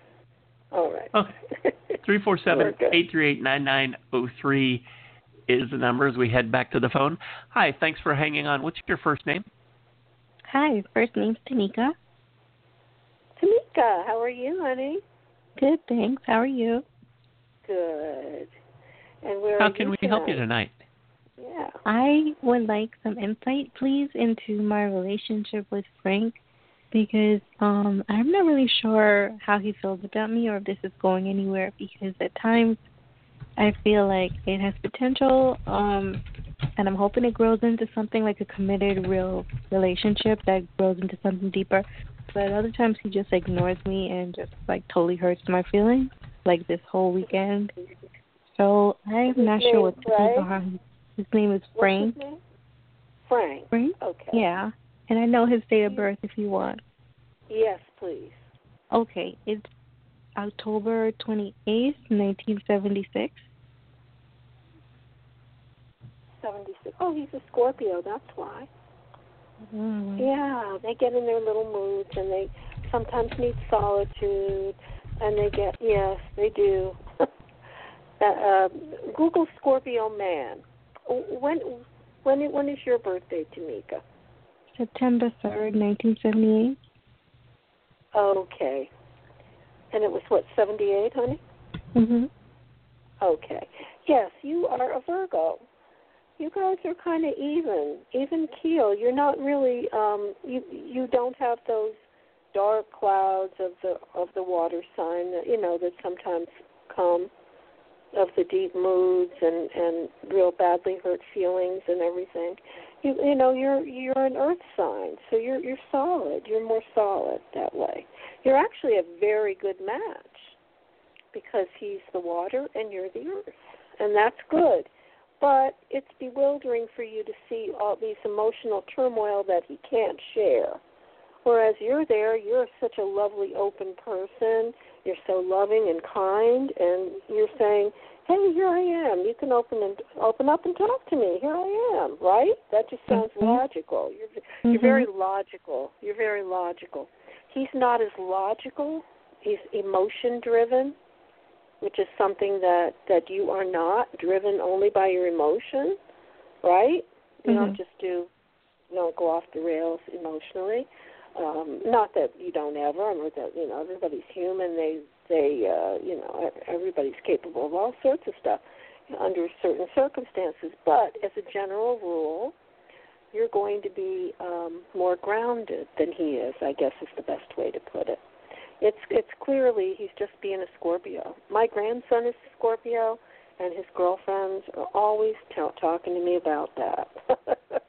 All right. okay. Three four seven We're good. eight three eight nine nine zero three is the number as we head back to the phone. Hi, thanks for hanging on. What's your first name? Hi, first name's Tanika. Tamika, how are you, honey? Good, thanks. How are you? Good. And where How can you we help you tonight? tonight? Yeah. I would like some insight, please, into my relationship with Frank because um I'm not really sure how he feels about me or if this is going anywhere because at times I feel like it has potential um and I'm hoping it grows into something like a committed real relationship that grows into something deeper. But other times he just ignores me and just like totally hurts my feelings, like this whole weekend. So I'm His not sure what Frank? about him. His name is Frank. name? Frank. Frank? Okay. Yeah. And I know his date of birth if you want. Yes, please. Okay. It's October 28th, 1976. 76. Oh, he's a Scorpio, that's why. Mm. Yeah, they get in their little moods and they sometimes need solitude and they get, yes, they do. Uh, uh, Google Scorpio man. When when when is your birthday, Tamika? September 3rd, 1978. Okay. And it was what, 78, honey? Mhm. Okay. Yes, you are a Virgo. You guys are kind of even, even keel. You're not really um you you don't have those dark clouds of the of the water sign that you know that sometimes come of the deep moods and and real badly hurt feelings and everything. You you know you're you're an earth sign, so you're you're solid. You're more solid that way. You're actually a very good match because he's the water and you're the earth, and that's good. But it's bewildering for you to see all these emotional turmoil that he can't share. Whereas you're there, you're such a lovely, open person. You're so loving and kind, and you're saying, "Hey, here I am. You can open and open up and talk to me. Here I am." Right? That just sounds Mhm. logical. You're you're Mhm. very logical. You're very logical. He's not as logical. He's emotion driven, which is something that that you are not driven only by your emotion, right? You don't Mhm. just do you don't go off the rails emotionally. Um, not that you don't ever, or that you know everybody's human. They they uh, you know everybody's capable of all sorts of stuff under certain circumstances. But as a general rule, you're going to be um, more grounded than he is. I guess is the best way to put it. It's it's clearly he's just being a Scorpio. My grandson is a Scorpio, and his girlfriends are always t- talking to me about that.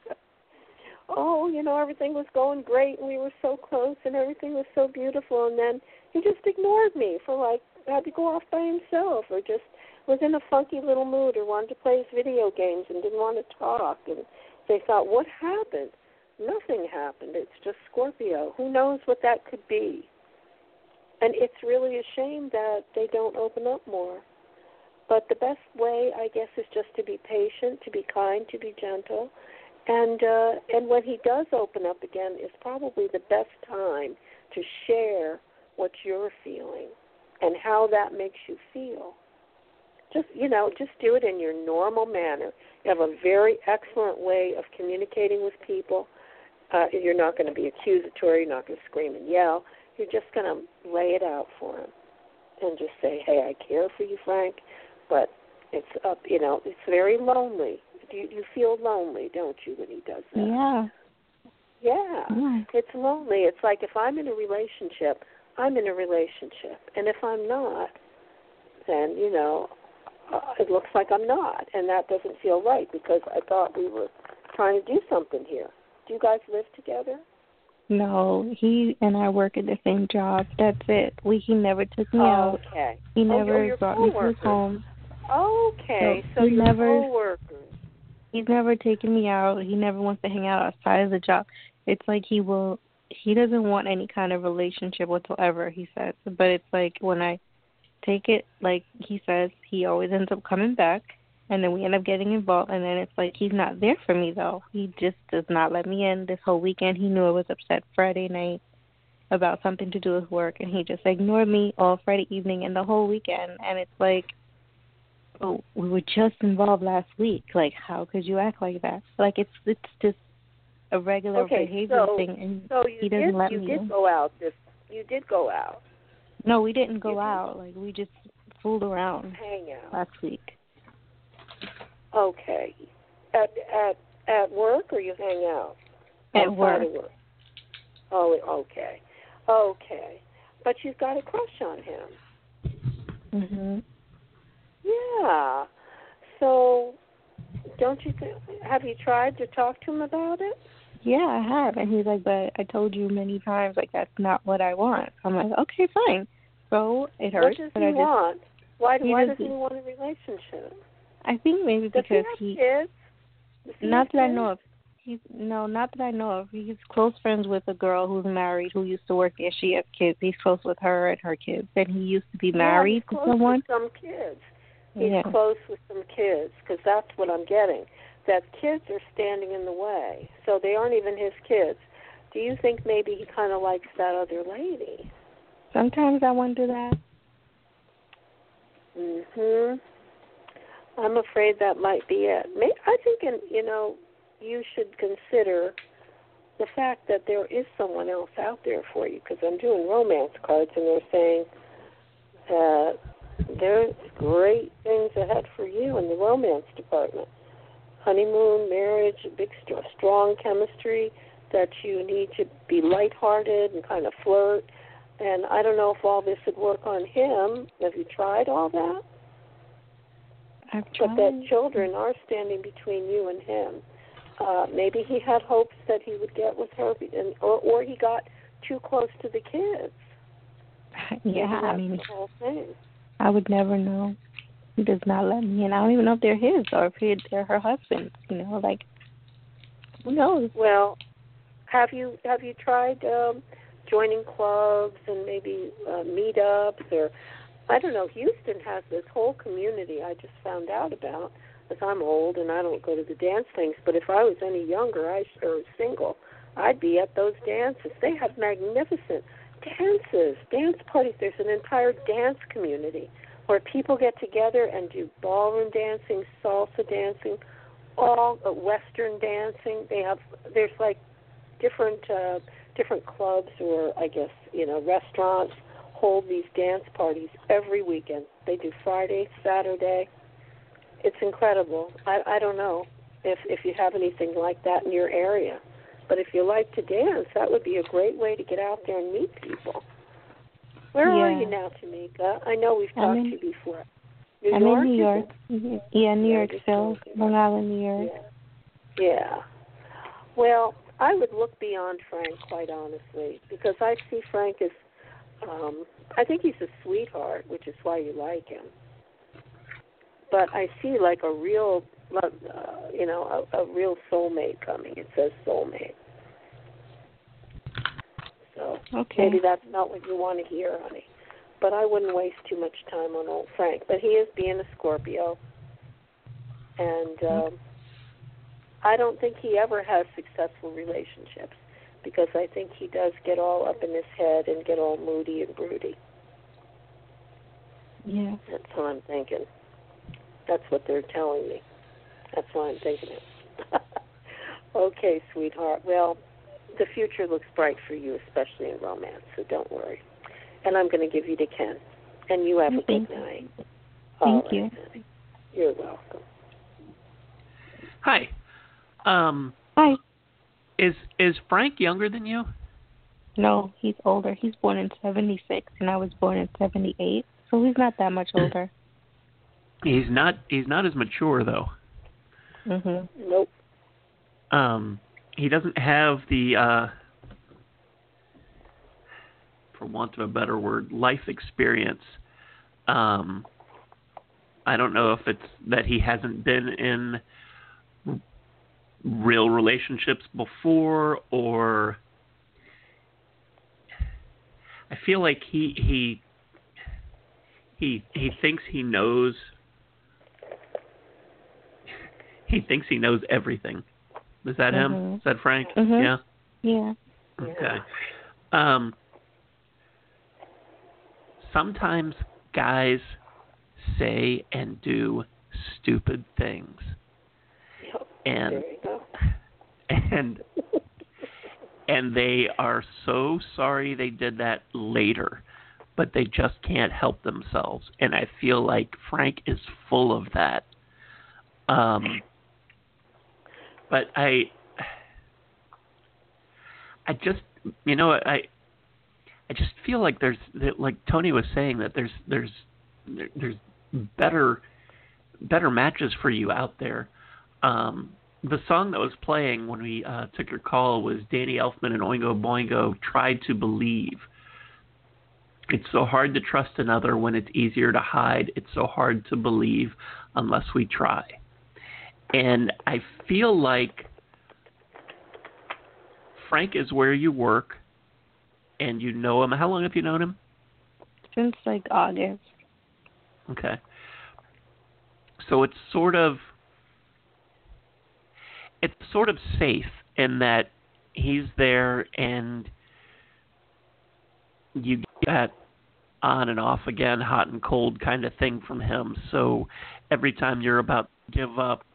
oh, you know, everything was going great, and we were so close, and everything was so beautiful, and then he just ignored me for like had to go off by himself, or just was in a funky little mood, or wanted to play his video games and didn't want to talk, and they thought, what happened? Nothing happened. It's just Scorpio. Who knows what that could be? And it's really a shame that they don't open up more. But the best way, I guess, is just to be patient, to be kind, to be gentle, and uh, and when he does open up again, is probably the best time to share what you're feeling and how that makes you feel. Just you know, just do it in your normal manner. You have a very excellent way of communicating with people. Uh, you're not going to be accusatory. You're not going to scream and yell. You're just going to lay it out for him and just say, "Hey, I care for you, Frank, but it's up. You know, it's very lonely. You you feel lonely, don't you, when he does that? Yeah. Yeah. Yeah. It's lonely. It's like if I'm in a relationship, I'm in a relationship, and if I'm not, then you know, uh, it looks like I'm not, and that doesn't feel right because I thought we were trying to do something here. Do you guys live together? No, he and I work at the same job. That's it. We he never took me out. okay. He Oh, never you're brought me to his home. Okay. So So, you're never- coworkers. He's never taken me out. He never wants to hang out outside of the job. It's like he will. He doesn't want any kind of relationship whatsoever. He says, but it's like when I take it like he says. He always ends up coming back, and then we end up getting involved. And then it's like he's not there for me though. He just does not let me in. This whole weekend, he knew I was upset Friday night about something to do with work, and he just ignored me all Friday evening and the whole weekend. And it's like, oh, we were just involved last week. Like, how could you act like that? Like, it's it's just a regular Okay, behavior so- thing, and So you he doesn't did let you me did in. go out this you did go out. No, we didn't go You didn't- out. Like, we just fooled around Hang out. last week. Okay. At at at work or you hang out? At Outside work. work. Oh, okay. Okay. But you've got a crush on him. Mhm. Yeah. So don't you think have you tried to talk to him about it? Yeah, I have. And he's like, but I told you many times, like that's not what I want. I'm like, okay, fine. So it hurts, what does but he I just, want? Why he why doesn't he want a relationship? I think maybe Does because he he, have kids? He not have that I know of. He's no, not that I know of. He's close friends with a girl who's married who used to work there. She has kids. He's close with her and her kids. And he used to be married yeah, to someone. Some kids. He's Yeah. close with some kids because that's what I'm getting. That kids are standing in the way, so they aren't even his kids. Do you think maybe he kind of likes that other lady? Sometimes I wonder that. Mhm. I'm afraid that might be it. I think, in, you know, you should consider the fact that there is someone else out there for you. Because I'm doing romance cards, and they're saying that there's great things ahead for you in the romance department. Honeymoon, marriage, big, st- strong chemistry. That you need to be lighthearted and kind of flirt. And I don't know if all this would work on him. Have you tried all that? I've tried. but that children are standing between you and him. Uh, maybe he had hopes that he would get with her, and or or he got too close to the kids. Yeah, I mean, the whole thing. I would never know. He does not let me in. I don't even know if they're his or if he- they're her husband's. You know, like who knows? Well, have you have you tried um, joining clubs and maybe uh, meetups or I don't know. Houston has this whole community I just found out about. As I'm old and I don't go to the dance things, but if I was any younger, I or single, I'd be at those dances. They have magnificent dances, dance parties. There's an entire dance community where people get together and do ballroom dancing, salsa dancing, all uh, Western dancing. They have there's like different uh, different clubs or I guess you know restaurants hold these dance parties every weekend. They do Friday, Saturday. It's incredible. I I don't know if if you have anything like that in your area, but if you like to dance, that would be a great way to get out there and meet people. Where are you now, Tamika? I know we've talked in- to you before. New I'm York, in New York. Mhm. Yeah, New Yeah, York still. Long Island, New York. Yeah. Yeah. Well, I would look beyond Frank, quite honestly, because I see Frank as, um, I think he's a sweetheart, which is why you like him. But I see like a real, uh, you know, a, a real soulmate coming. It says soulmate. So Okay. maybe that's not what you want to hear, honey. But I wouldn't waste too much time on old Frank. But he is being a Scorpio, and um, I don't think he ever has successful relationships because I think he does get all up in his head and get all moody and broody. Yeah. That's what I'm thinking. That's what they're telling me. That's why I'm thinking it. okay, sweetheart. Well, the future looks bright for you, especially in romance, so don't worry. And I'm going to give you to Ken. And you have a Thank good you. night. Thank All you. right, honey. You're welcome. Hi. Um, Hi. is is Frank younger than you? No, he's older. He's born in '76, and I was born in '78, so he's not that much older. He's not. He's not as mature though. Mhm. Nope. Um, he doesn't have the, uh, for want of a better word, life experience. Um, I don't know if it's that he hasn't been in r- real relationships before, or I feel like he he he he thinks he knows he thinks he knows everything. Is that him? Mhm. Is that Frank? Mhm. Yeah. Yeah. Okay. Um sometimes guys say and do stupid things. Yep. And there you go. and and they are so sorry they did that later, but they just can't help themselves. And I feel like Frank is full of that. Um, but I, I just, you know, I, I just feel like there's, like Toni was saying, that there's, there's, there's better, better matches for you out there. Um, the song that was playing when we uh, took your call was Danny Elfman and Oingo Boingo "Tried to Believe." It's so hard to trust another when it's easier to hide. It's so hard to believe unless we try. And I feel like Frank is where you work, and you know him. How long have you known him? Since like August. Okay. So it's sort of it's sort of safe in that he's there and you get that on and off again, hot and cold kind of thing from him. So every time you're about to give up,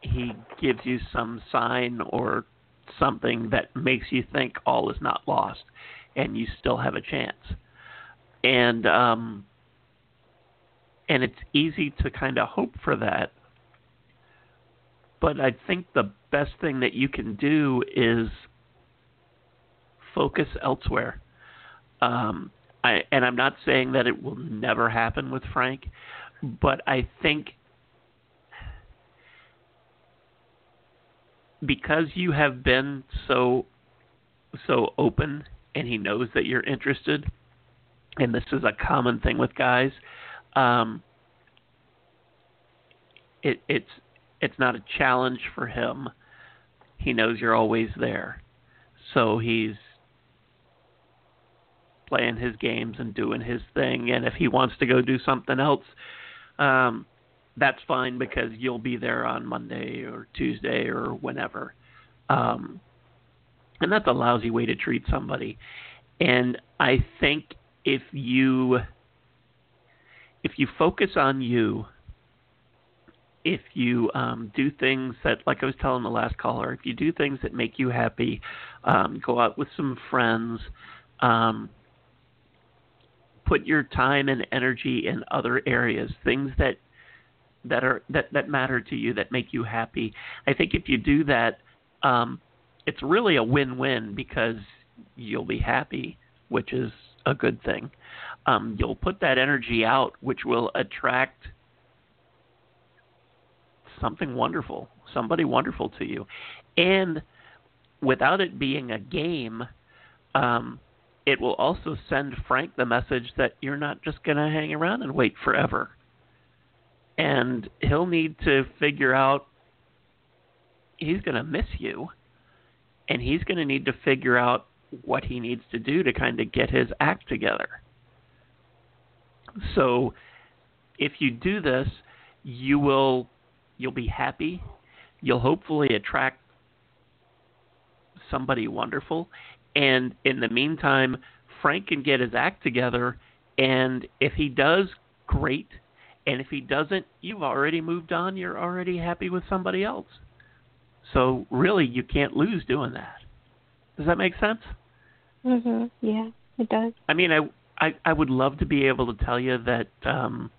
he gives you some sign or something that makes you think all is not lost and you still have a chance. And um and it's easy to kind of hope for that. But I think the best thing that you can do is focus elsewhere. Um, I, and I'm not saying that it will never happen with Frank, but I think because you have been so so open and he knows that you're interested, and this is a common thing with guys. Um, it, it's it's not a challenge for him. He knows you're always there, so he's playing his games and doing his thing. And if he wants to go do something else, um, that's fine because you'll be there on Monday or Tuesday or whenever. Um, and that's a lousy way to treat somebody. And I think if you if you focus on you, if you um, do things that, like I was telling the last caller, if you do things that make you happy, um, go out with some friends, um, put your time and energy in other areas, things that that are that that matter to you, that make you happy. I think if you do that, um, it's really a win-win because you'll be happy, which is a good thing. Um, you'll put that energy out, which will attract something wonderful, somebody wonderful to you, and without it being a game, um, it will also send Frank the message that you're not just going to hang around and wait forever. And he'll need to figure out he's going to miss you, and he's going to need to figure out what he needs to do to kind of get his act together. So, if you do this, you will you'll be happy. You'll hopefully attract somebody wonderful, and in the meantime, Frank can get his act together. And if he does, great. And if he doesn't, you've already moved on. You're already happy with somebody else. So really, you can't lose doing that. Does that make sense? Mhm. Yeah, it does. I mean, I I, I would love to be able to tell you that um,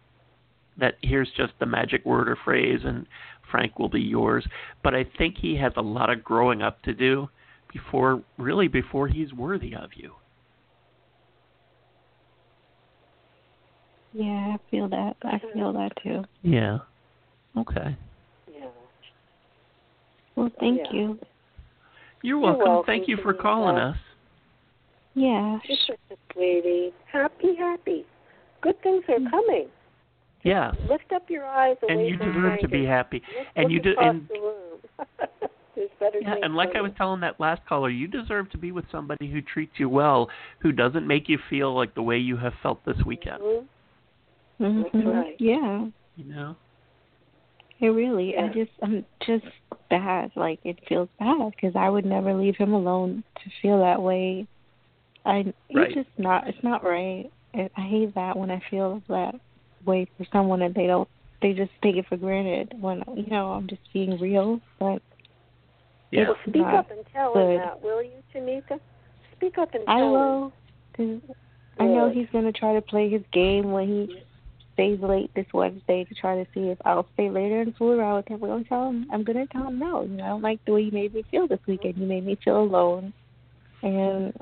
that here's just the magic word or phrase, and Frank will be yours. But I think he has a lot of growing up to do before, really, before he's worthy of you. Yeah, I feel that. I mm-hmm. feel that too. Yeah. Okay. Yeah. Well, thank yeah. you. You're welcome. welcome, Thank you for Teresa. calling us. Yeah. You're such a sweetie. Happy, happy. Good things are mm. coming. Yes. Lift up your eyes away And you from deserve to be happy. Look, And look you do. across And the room. There's better Yeah, and like I was telling that last caller, you deserve to be with somebody who treats you well, who doesn't make you feel like the way you have felt this weekend. Mm-hmm. Mhm. Mhm. right. Yeah. You know. It really, I just, I'm just bad. Like it feels bad because I would never leave him alone to feel that way. I, Right. it's just not, it's not right. I, I hate that when I feel that way for someone and they don't, they just take it for granted. When you know, I'm just being real, but Yeah. Well, speak up and tell him that, will you, Tamika? Speak up and tell I him. will. Cause I know he's gonna try to play his game when he stays late this Wednesday to try to see if I'll stay later and fool around with him. We're gonna tell him I'm gonna tell him no. You know, I don't like the way you made me feel this weekend. You made me feel alone, and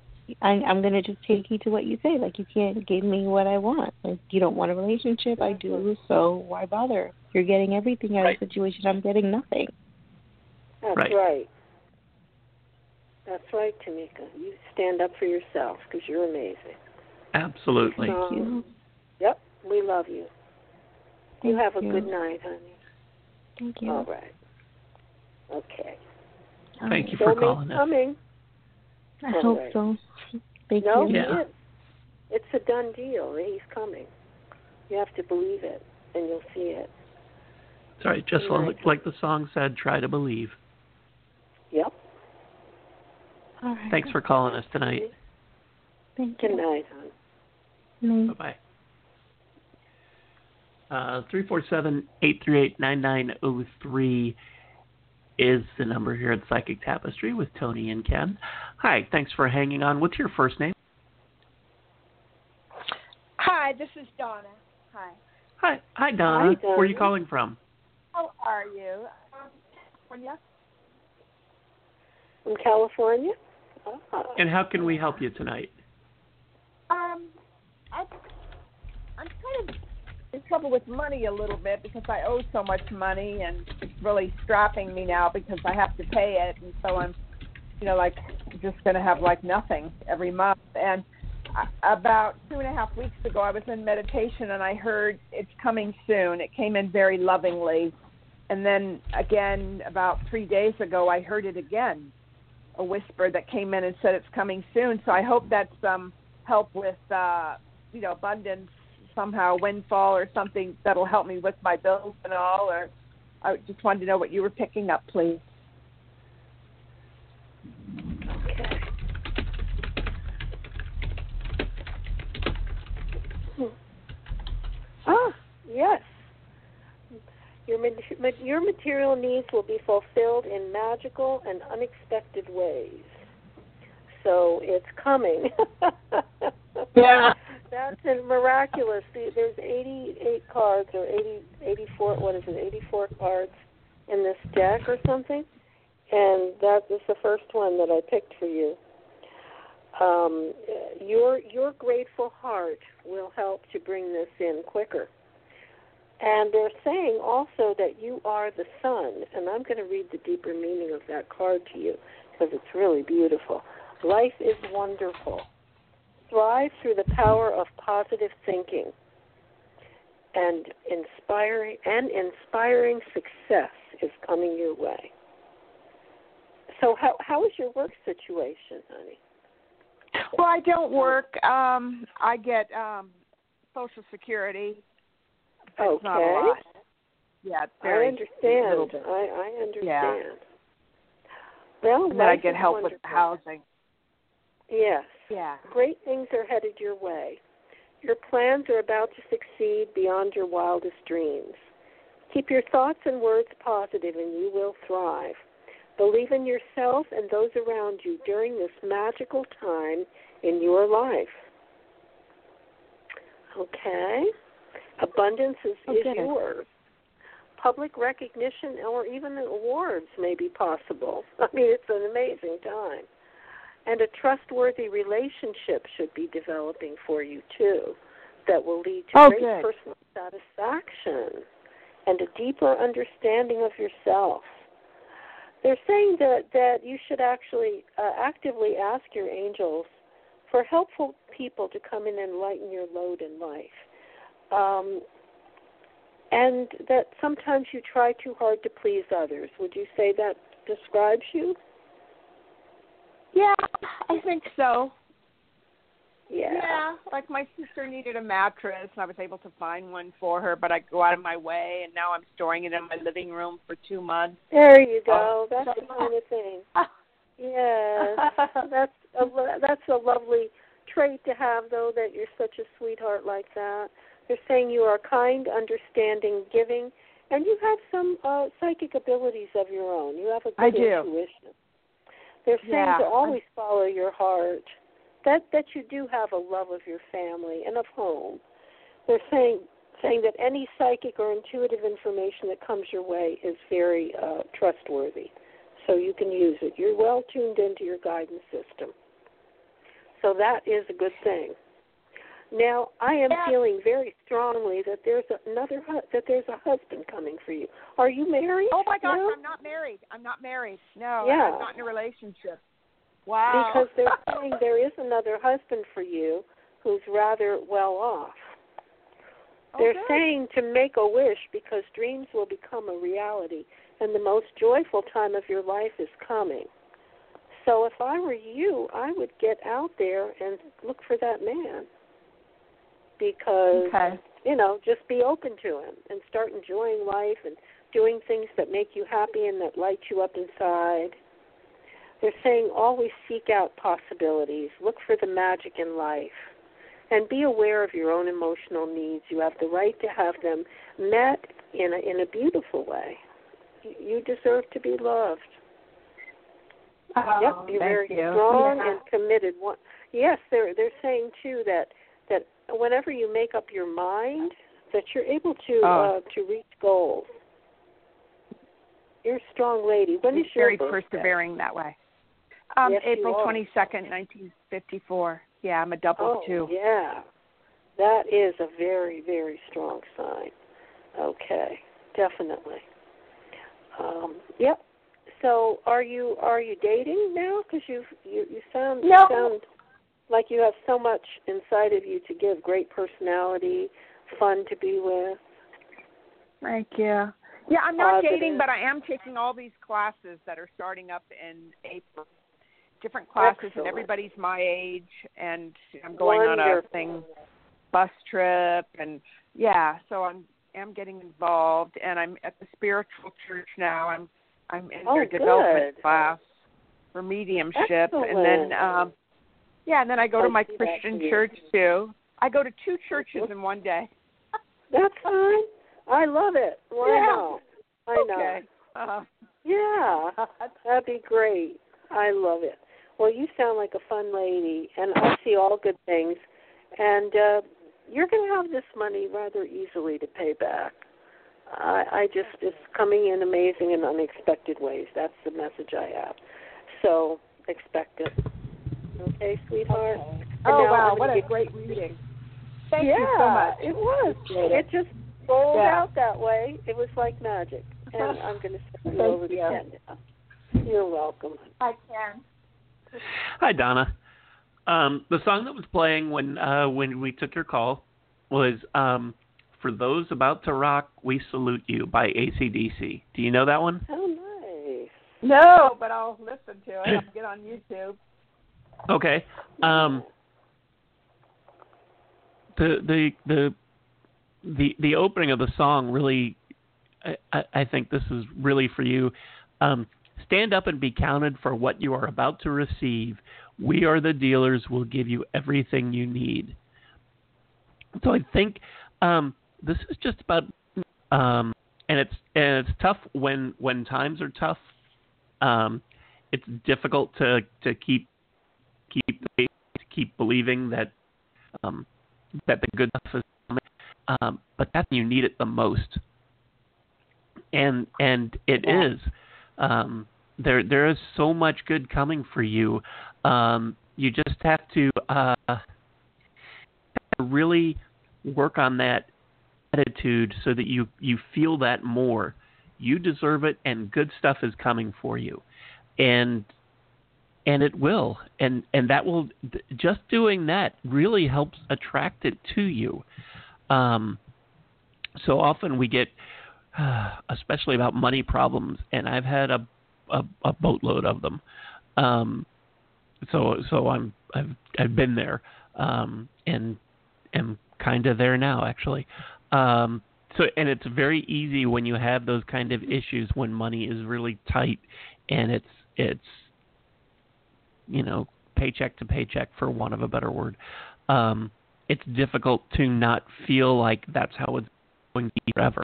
I, I'm gonna just take you to what you say. Like you can't give me what I want. Like you don't want a relationship. I do. Mm-hmm. So why bother? You're getting everything out Right. of the situation. I'm getting nothing. That's Right. right. That's right, Tamika. You stand up for yourself because you're amazing. Absolutely. So- Thank you. Um, yep, we love you. You Thank have a you. good night, honey. Thank you. All right. Okay. Thank you for calling us. coming. I All hope right. so. Thank no, you. he Yeah. It's a done deal. He's coming. You have to believe it, and you'll see it. Sorry, just Good night. like, like the song said, try to believe. Yep. All right. Thanks for calling us tonight. Thank you. Good night, hon. Bye bye. Uh, three four seven eight three eight nine nine zero three is the number here at Psychic Tapestry with Toni and Ken. Hi, thanks for hanging on. What's your first name? Hi, this is Donna. Hi. Hi, hi Donna. Hi, Where are you calling from? How are you? Um, California. From California? Ah. And how can we help you tonight? Um, I, I'm kind of trouble with money a little bit because I owe so much money, and it's really strapping me now because I have to pay it, and so I'm, you know, like just going to have like nothing every month. And about two and a half weeks ago, I was in meditation and I heard it's coming soon. It came in very lovingly, and then again about three days ago, I heard it again, a whisper that came in and said it's coming soon. So I hope that's some help with, uh, you know, abundance somehow, windfall or something that'll help me with my bills and all. Or I just wanted to know what you were picking up, please. Okay. Hmm. Ah, yes. Your your material needs will be fulfilled in magical and unexpected ways. So it's coming. Yeah. That's miraculous. The- There's 88 cards or 80, 84. What is it? 84 cards in this deck or something, and that is the first one that I picked for you. Um, your your grateful heart will help to bring this in quicker. And they're saying also that you are the sun, and I'm going to read the deeper meaning of that card to you because it's really beautiful. Life is wonderful. Thrive through the power of positive thinking and inspiring and inspiring success is coming your way. So how how is your work situation, honey? Well, I don't work. Um, I get um, Social Security. It's okay. not a lot. Yeah, very I understand. I, I understand. Yeah. Well, And then I get help with wonderful. the housing. Yes. Yeah. Great things are headed your way. Your plans are about to succeed beyond your wildest dreams. Keep your thoughts and words positive and you will thrive. Believe in yourself and those around you during this magical time in your life. Okay? Abundance is, oh, is yours. Public recognition or even awards may be possible. I mean, it's an amazing time. And a trustworthy relationship should be developing for you, too, that will lead to Oh, great good. personal satisfaction and a deeper understanding of yourself. They're saying that, that you should actually uh, actively ask your angels for helpful people to come in and lighten your load in life. Um, and that sometimes you try too hard to please others. Would you say that describes you? Yeah, I think so. Yeah. Yeah, like my sister needed a mattress, and I was able to find one for her, but I go out of my way, and now I'm storing it in my living room for two months. There you go. Oh. That's the kind of thing. Yes, that's a lo- that's a lovely trait to have, though. That you're such a sweetheart like that. They're saying you are kind, understanding, giving, and you have some uh, psychic abilities of your own. You have a good I do. intuition. They're saying Yeah, to always follow your heart. That that you do have a love of your family and of home. They're saying saying that any psychic or intuitive information that comes your way is very uh, trustworthy so you can use it. You're well tuned into your guidance system. So that is a good thing. Now, I am Yeah. feeling very strongly that there's another hu- that there's a husband coming for you. Are you married? Oh my gosh, No? I'm not married. I'm not married. No, Yeah. I'm not in a relationship. Wow. Because they're saying there is another husband for you who's rather well off. Oh, They're good. saying to make a wish because dreams will become a reality and the most joyful time of your life is coming. So if I were you, I would get out there and look for that man. Because Okay. you know, just be open to him and start enjoying life and doing things that make you happy and that light you up inside. They're saying always seek out possibilities, look for the magic in life, and be aware of your own emotional needs. You have the right to have them met in a in a beautiful way. You- deserve to be loved. Oh, yep, you're very you. strong Yeah. and committed. One, yes, they're they're saying too that whenever you make up your mind, that you're able to Oh. uh, to reach goals. You're a strong lady. When is your very birthday? persevering that way. Um, Yes, April twenty second, nineteen fifty four. Yeah, I'm a double Oh, two. yeah. That is a very, very strong sign. Okay, definitely. Um, yep. So, are you are you dating now? Because you you you sound you sound like you have so much inside of you to give. Great personality, fun to be with. Thank you. Yeah, I'm not Positive. dating, but I am taking all these classes that are starting up in April. Different classes, Excellent. and everybody's my age, and I'm going on a thing, bus trip, and yeah, so I'm am getting involved, and I'm at the spiritual church now. I'm I'm in Oh, their development good. class for mediumship, and then um yeah, and then I go I to my Christian church too. I go to two churches in one day. That's fine. I love it. Why Yeah. not? I know. Okay. Uh, Yeah, that'd be great. I love it. Well, you sound like a fun lady, and I see all good things. And uh, you're going to have this money rather easily to pay back. I, I just it's coming in amazing and unexpected ways. That's the message I have. So expect it. Okay, sweetheart. And oh wow, I'm what a give- great reading. Thank yeah, you so much. it was. Appreciate It just rolled Yeah. out that way. It was like magic. And I'm going to send you Thank over to you. Ken now. You're welcome. I can. Hi, Donna. Um, the song that was playing when uh, when we took your call was um, "For Those About to Rock, We Salute You" by AC/DC. Do you know that one? How nice. No, but I'll listen to it. I'll get on YouTube. Okay. Um, the the the the the opening of the song really, I, I think this is really for you. Um, stand up and be counted for what you are about to receive. We are the dealers. We'll give you everything you need. So I think um, this is just about, um, and it's and it's tough when when times are tough. Um, it's difficult to to keep keep to keep believing that um, that the good stuff is coming, um, but that's when you need it the most. And and it Yeah. is. Um, there there is so much good coming for you. Um, you just have to uh, really work on that attitude so that you you feel that more. You deserve it, and good stuff is coming for you, and and it will, and and that will just doing that really helps attract it to you. Um, so often we get, especially about money problems, and I've had a a, a boatload of them. Um, so so I'm I've I've been there. um, and am kind of there now actually. Um, so and it's very easy when you have those kind of issues when money is really tight and it's it's you know paycheck to paycheck for want of a better word. Um, it's difficult to not feel like that's how it's going to be forever,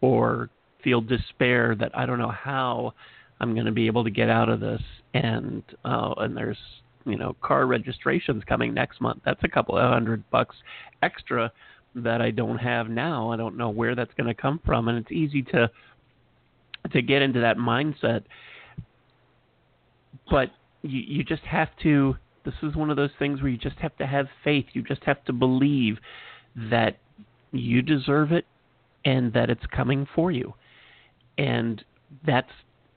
or feel despair that I don't know how I'm going to be able to get out of this. And uh, and there's you know car registrations coming next month. That's a couple of hundred bucks extra that I don't have now. I don't know where that's going to come from, and it's easy to to get into that mindset. But you you just have to. This is one of those things where you just have to have faith. You just have to believe that you deserve it and that it's coming for you. And that's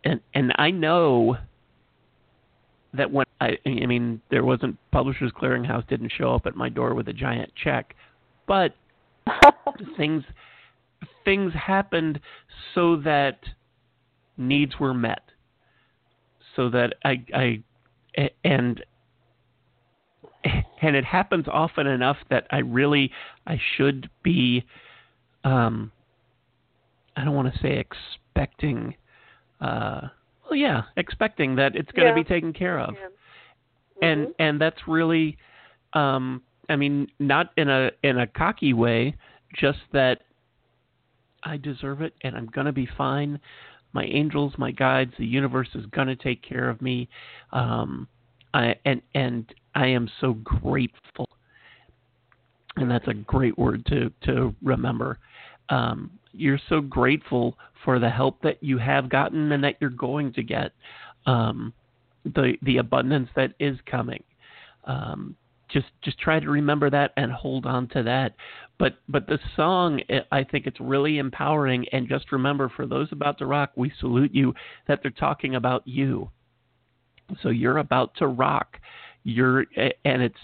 and and I know that when I I mean there wasn't Publishers Clearinghouse didn't show up at my door with a giant check, but things things happened so that needs were met. So that I I and and it happens often enough that I really I should be um I don't want to say expecting uh well yeah, expecting that it's going to Yeah. be taken care of. Yeah. And Mhm. and that's really um I mean not in a in a cocky way, just that I deserve it and I'm going to be fine. My angels, my guides, the universe is going to take care of me. Um I and and I am so grateful. And that's a great word to to remember. Um you're so grateful for the help that you have gotten and that you're going to get. Um the the abundance that is coming. Um, just just try to remember that and hold on to that. But but the song, eh, I think it's really empowering. And just remember, for those about to rock, we salute you that they're talking about you. So you're about to rock. You're eh, and it's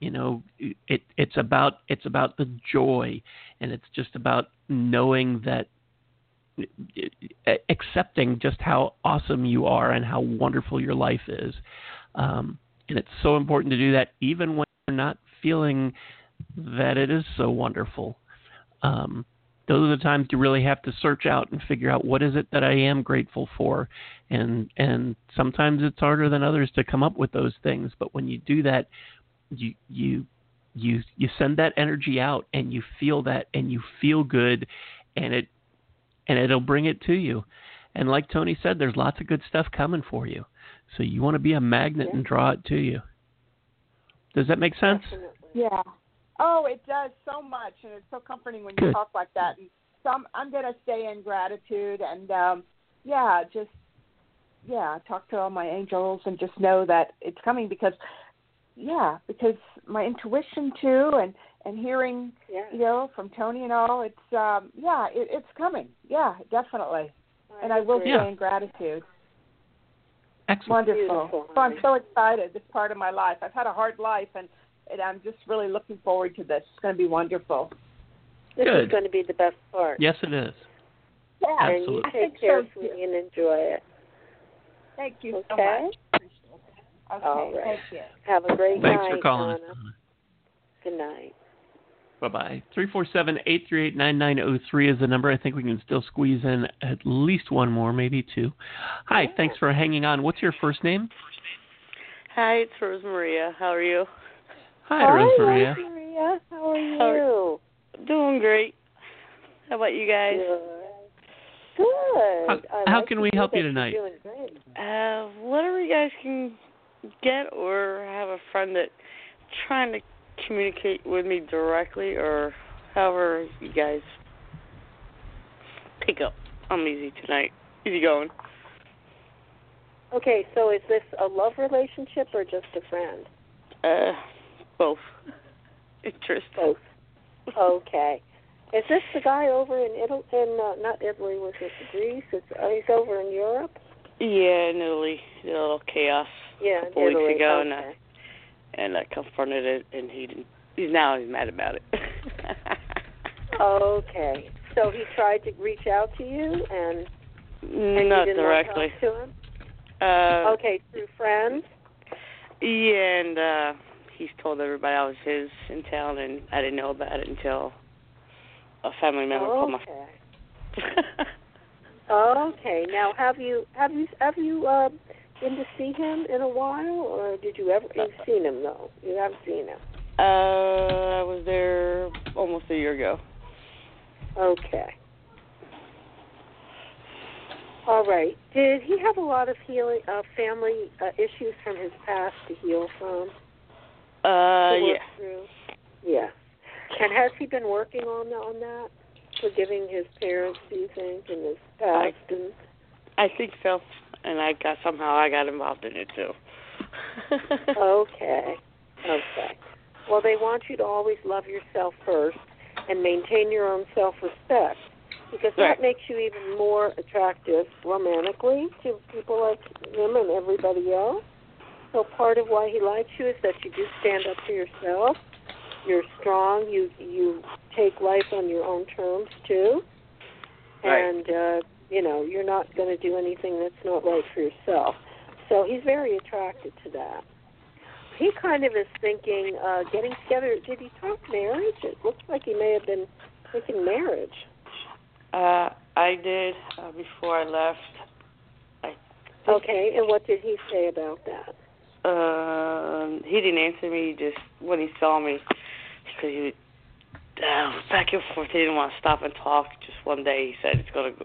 you know it it's about it's about the joy, and it's just about knowing that eh, accepting just how awesome you are and how wonderful your life is. Um, and it's so important to do that even when you're not feeling that it is so wonderful. Um, those are the times you really have to search out and figure out what is it that I am grateful for, and and sometimes it's harder than others to come up with those things. But when you do that, you you you you send that energy out, and you feel that, and you feel good, and it and it'll bring it to you. And like Toni said, there's lots of good stuff coming for you. So you want to be a magnet Yeah. and draw it to you. Does that make sense? Definitely. Yeah. Oh, it does so much, and it's so comforting when you Good. talk like that. And so I'm, I'm going to stay in gratitude, and um, yeah, just yeah, talk to all my angels, and just know that it's coming because yeah, because my intuition too, and and hearing Yeah. you know from Toni and all, it's um, yeah, it, it's coming. Yeah, definitely, and I will agree. stay Yeah. in gratitude. Excellent. Wonderful. Beautiful, So I'm so excited. This part of my life. I've had a hard life, and, and I'm just really looking forward to this. It's going to be wonderful. This Good. is going to be the best part. Yes, it is. Yeah. And you Absolutely. I think take care, so, sweetie, and enjoy it. Thank you so much. Appreciate. Okay. All right. Thank you. Have a great Thanks night, for calling us. Good night. Bye bye. Three four seven eight three eight nine nine zero three is the number. I think we can still squeeze in at least one more, maybe two. Hi, thanks for hanging on. What's your first name? Hi, it's Rose Maria. How are you? Hi, Rose Maria. Rose Maria. How are you? How Doing great. How about you guys? Good. Good. How- how like can we help you that tonight? You're doing. Uh, whatever you guys can get, or have a friend that trying to communicate with me directly, or however you guys pick up. I'm easy tonight. Easy going. Okay, so is this a love relationship or just a friend? Uh, both. Interest. Both. Okay. Is this the guy over in Italy? In uh, not Italy, was it Greece? It's, uh, he's over in Europe. Yeah, in Italy, a little chaos. Yeah, in couple weeks Italy. ago, okay. and I- and I confronted it, and he didn't. He's now he's mad about it. Okay. So he tried to reach out to you, and, and Not directly. To to him? Uh, Okay, through friends. Yeah, and uh he's told everybody I was his in town, and I didn't know about it until a family member called my. Okay. Okay. Now, have you have you have you uh, been to see him in a while, or did you ever? You've seen him though. You haven't seen him. uh, I was there almost a year ago. Okay. All right. Did he have a lot of healing, uh, family uh, issues from his past to heal from? Uh, yeah. Through? Yeah. And has he been working on on that, forgiving his parents? Do you think in his past? and I think so, and I got somehow I got involved in it too. Okay. Okay. Well, they want you to always love yourself first and maintain your own self-respect because Right. that makes you even more attractive romantically to people like him and everybody else. So part of why he likes you is that you do stand up for yourself. You're strong. You you take life on your own terms too, Right. and uh, you know you're not going to do anything that's not right for yourself. So he's very attracted to that. He kind of is thinking uh getting together. Did he talk marriage? It looks like he may have been thinking marriage. uh, I did uh, before I left. I Okay, and what did he say about that? Um, he didn't answer me just when he saw me because he uh, back and forth. He didn't want to stop and talk. Just one day, he said it's going to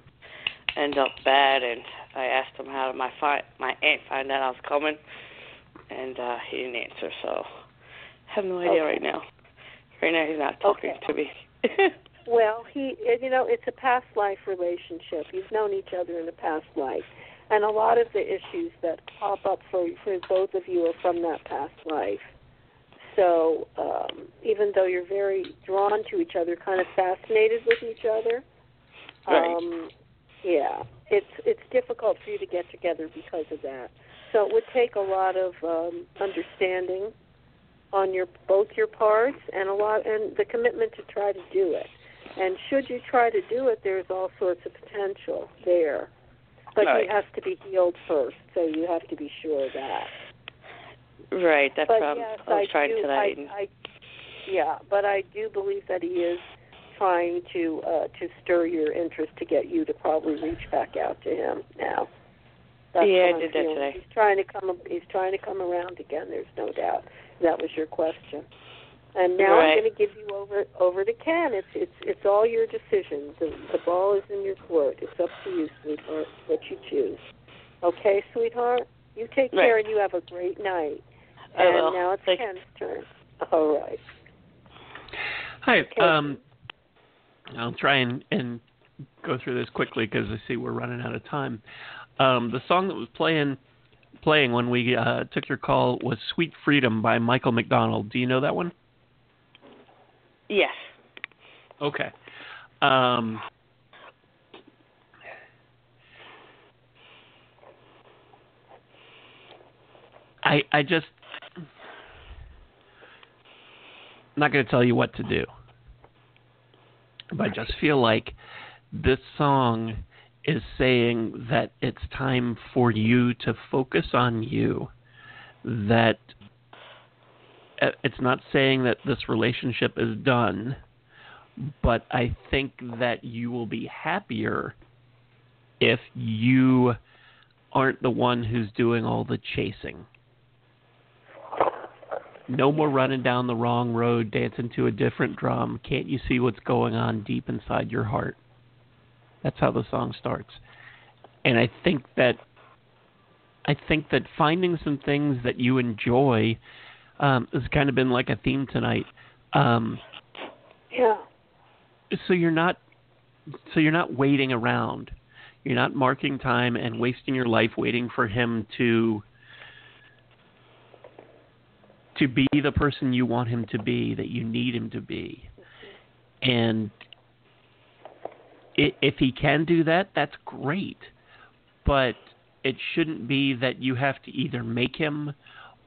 end up bad, and I asked him how did my fi- my aunt find out I was coming, and uh, he didn't answer. So I have no idea Okay. right now. Right now, he's not talking Okay. to me. Well, he, you know, it's a past life relationship. You've known each other in a past life, and a lot of the issues that pop up for for both of you are from that past life. So, um, even though you're very drawn to each other, kind of fascinated with each other, Right. um, yeah, it's it's difficult for you to get together because of that. So it would take a lot of um, understanding on your both your parts and a lot and the commitment to try to do it. And should you try to do it, there's all sorts of potential there. But Right. it has to be healed first, so you have to be sure of that. right. That's but yes, I was trying do, tonight. I, I, yeah, but I do believe that he is trying to uh, to stir your interest to get you to probably reach back out to him now. That's Yeah, I what I'm did that today. He's trying to come. He's trying to come around again. There's no doubt. That was your question. And now Right. I'm going to give you over over to Ken. It's it's it's all your decision. The the ball is in your court. It's up to you, sweetheart. What you choose. Okay, sweetheart. You take care and you have a great night. I and will. now it's Thank- Ken's turn. All right. Hi. Okay. Um, I'll try and, and go through this quickly because I see we're running out of time. Um, the song that was playing playing when we uh, took your call was "Sweet Freedom" by Michael McDonald. Do you know that one? yes. Okay. Um, I I just I'm not going to tell you what to do. But I just feel like this song is saying that it's time for you to focus on you. That uh, it's not saying that this relationship is done, but I think that you will be happier if you aren't the one who's doing all the chasing. No more running down the wrong road, dancing to a different drum. Can't you see what's going on deep inside your heart? That's how the song starts. And I think that I think that finding some things that you enjoy um, has kind of been like a theme tonight. Um, Yeah. so you're not so you're not waiting around. You're not marking time and wasting your life waiting for him to to be the person you want him to be, that you need him to be. And if he can do that, that's great. But it shouldn't be that you have to either make him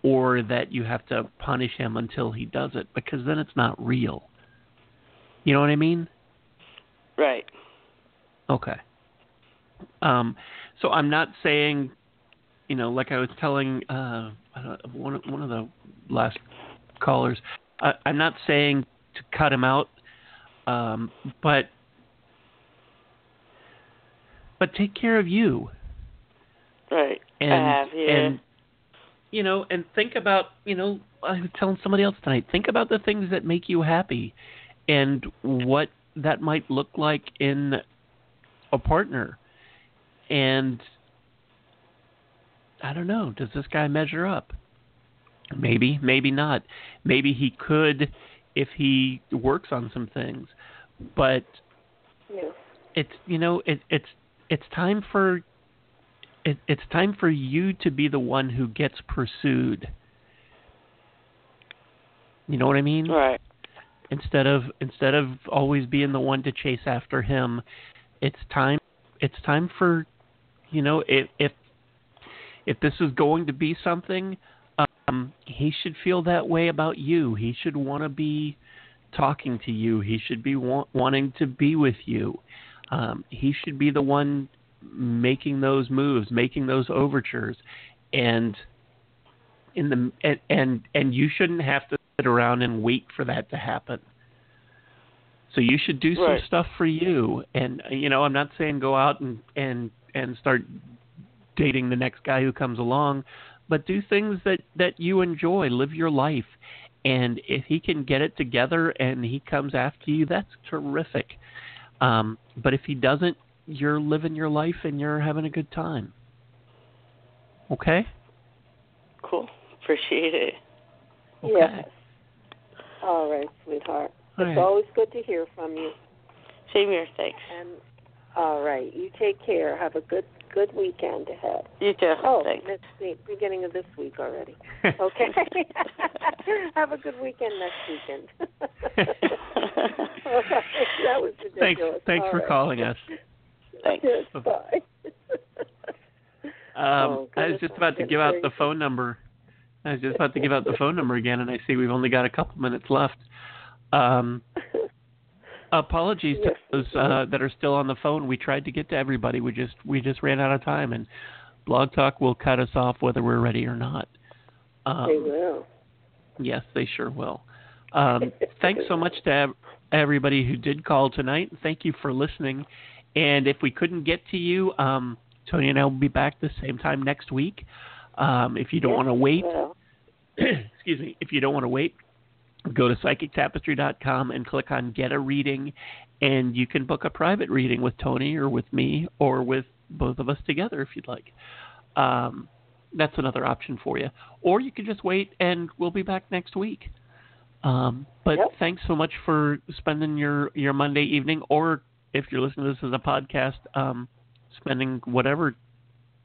or that you have to punish him until he does it because then it's not real. You know what I mean? Right. Okay. Um, so I'm not saying, you know, like I was telling uh, one of- one of the last callers. Uh, I'm not saying to cut him out, um, but but take care of you. Right. And I have, yeah. and you know, and think about you know, I was telling somebody else tonight. Think about the things that make you happy, and what that might look like in a partner. And I don't know. Does this guy measure up? Maybe, maybe not. Maybe he could if he works on some things. But Yeah. it's you know it, it's it's time for it, it's time for you to be the one who gets pursued. You know what I mean? right. Instead of instead of always being the one to chase after him, it's time it's time for you know if if if this is going to be something, um, he should feel that way about you. He should want to be talking to you. He should be wa- wanting to be with you. Um, he should be the one making those moves, making those overtures, and in the and and, and you shouldn't have to sit around and wait for that to happen. So you should do some Right. stuff for you. And you know, I'm not saying go out and and and start dating the next guy who comes along, but do things that that you enjoy. Live your life. And if he can get it together and he comes after you, that's terrific. Um, but if he doesn't, you're living your life and you're having a good time. Okay? Cool. Appreciate it. Okay. Yes. All right, sweetheart. All It's right. always good to hear from you. Same here. Thanks. And all right, you take care. Have a good good weekend ahead. You too. Oh, Thanks. next week, beginning of this week already. Okay. Have a good weekend next weekend. All right, that was ridiculous. thanks All for right. calling us. Thanks. Yes, bye. Um, Oh, I was just about to give out the phone number. I was just about to give out the phone number again, and I see we've only got a couple minutes left. Um, apologies to those uh, that are still on the phone. We tried to get to everybody. We just we just ran out of time, and Blog Talk will cut us off whether we're ready or not. Um, They will. Yes, they sure will. Um, thanks so much to everybody who did call tonight. Thank you for listening. And if we couldn't get to you, um, Toni and I will be back the same time next week. Um, if you don't Yes, want to wait, excuse me, if you don't want to wait, go to psychictapestry.com and click on Get a Reading, and you can book a private reading with Toni or with me or with both of us together if you'd like. Um, that's another option for you. Or you can just wait and we'll be back next week. Um, but Yep. thanks so much for spending your, your Monday evening, or if you're listening to this as a podcast, um, spending whatever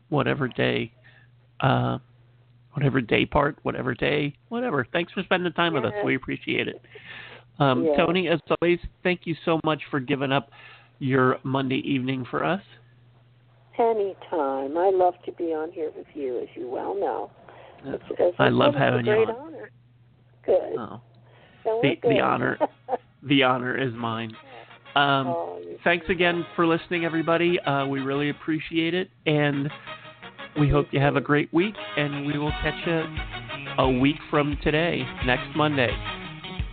whatever day, uh, whatever day part, whatever day, whatever. Thanks for spending the time with us. We appreciate it. Um, Yeah. Toni, as always, thank you so much for giving up your Monday evening for us. anytime. I love to be on here with you, as you well know. It's, it's, I love having a you great on. honor. Good. Oh, the- the honor. the honor is mine. Um, Oh, thanks again for listening, everybody. Uh, we really appreciate it, and we hope you have a great week. And we will catch you a week from today, next Monday,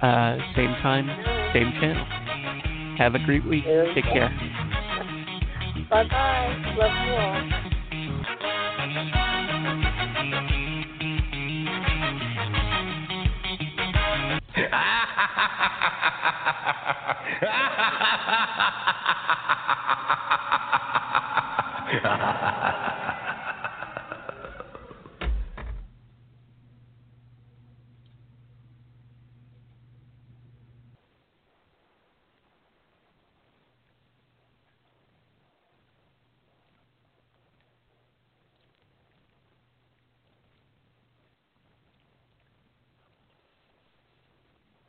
uh, same time, same channel. Have a great week. Take good. care. Bye bye. Love you all.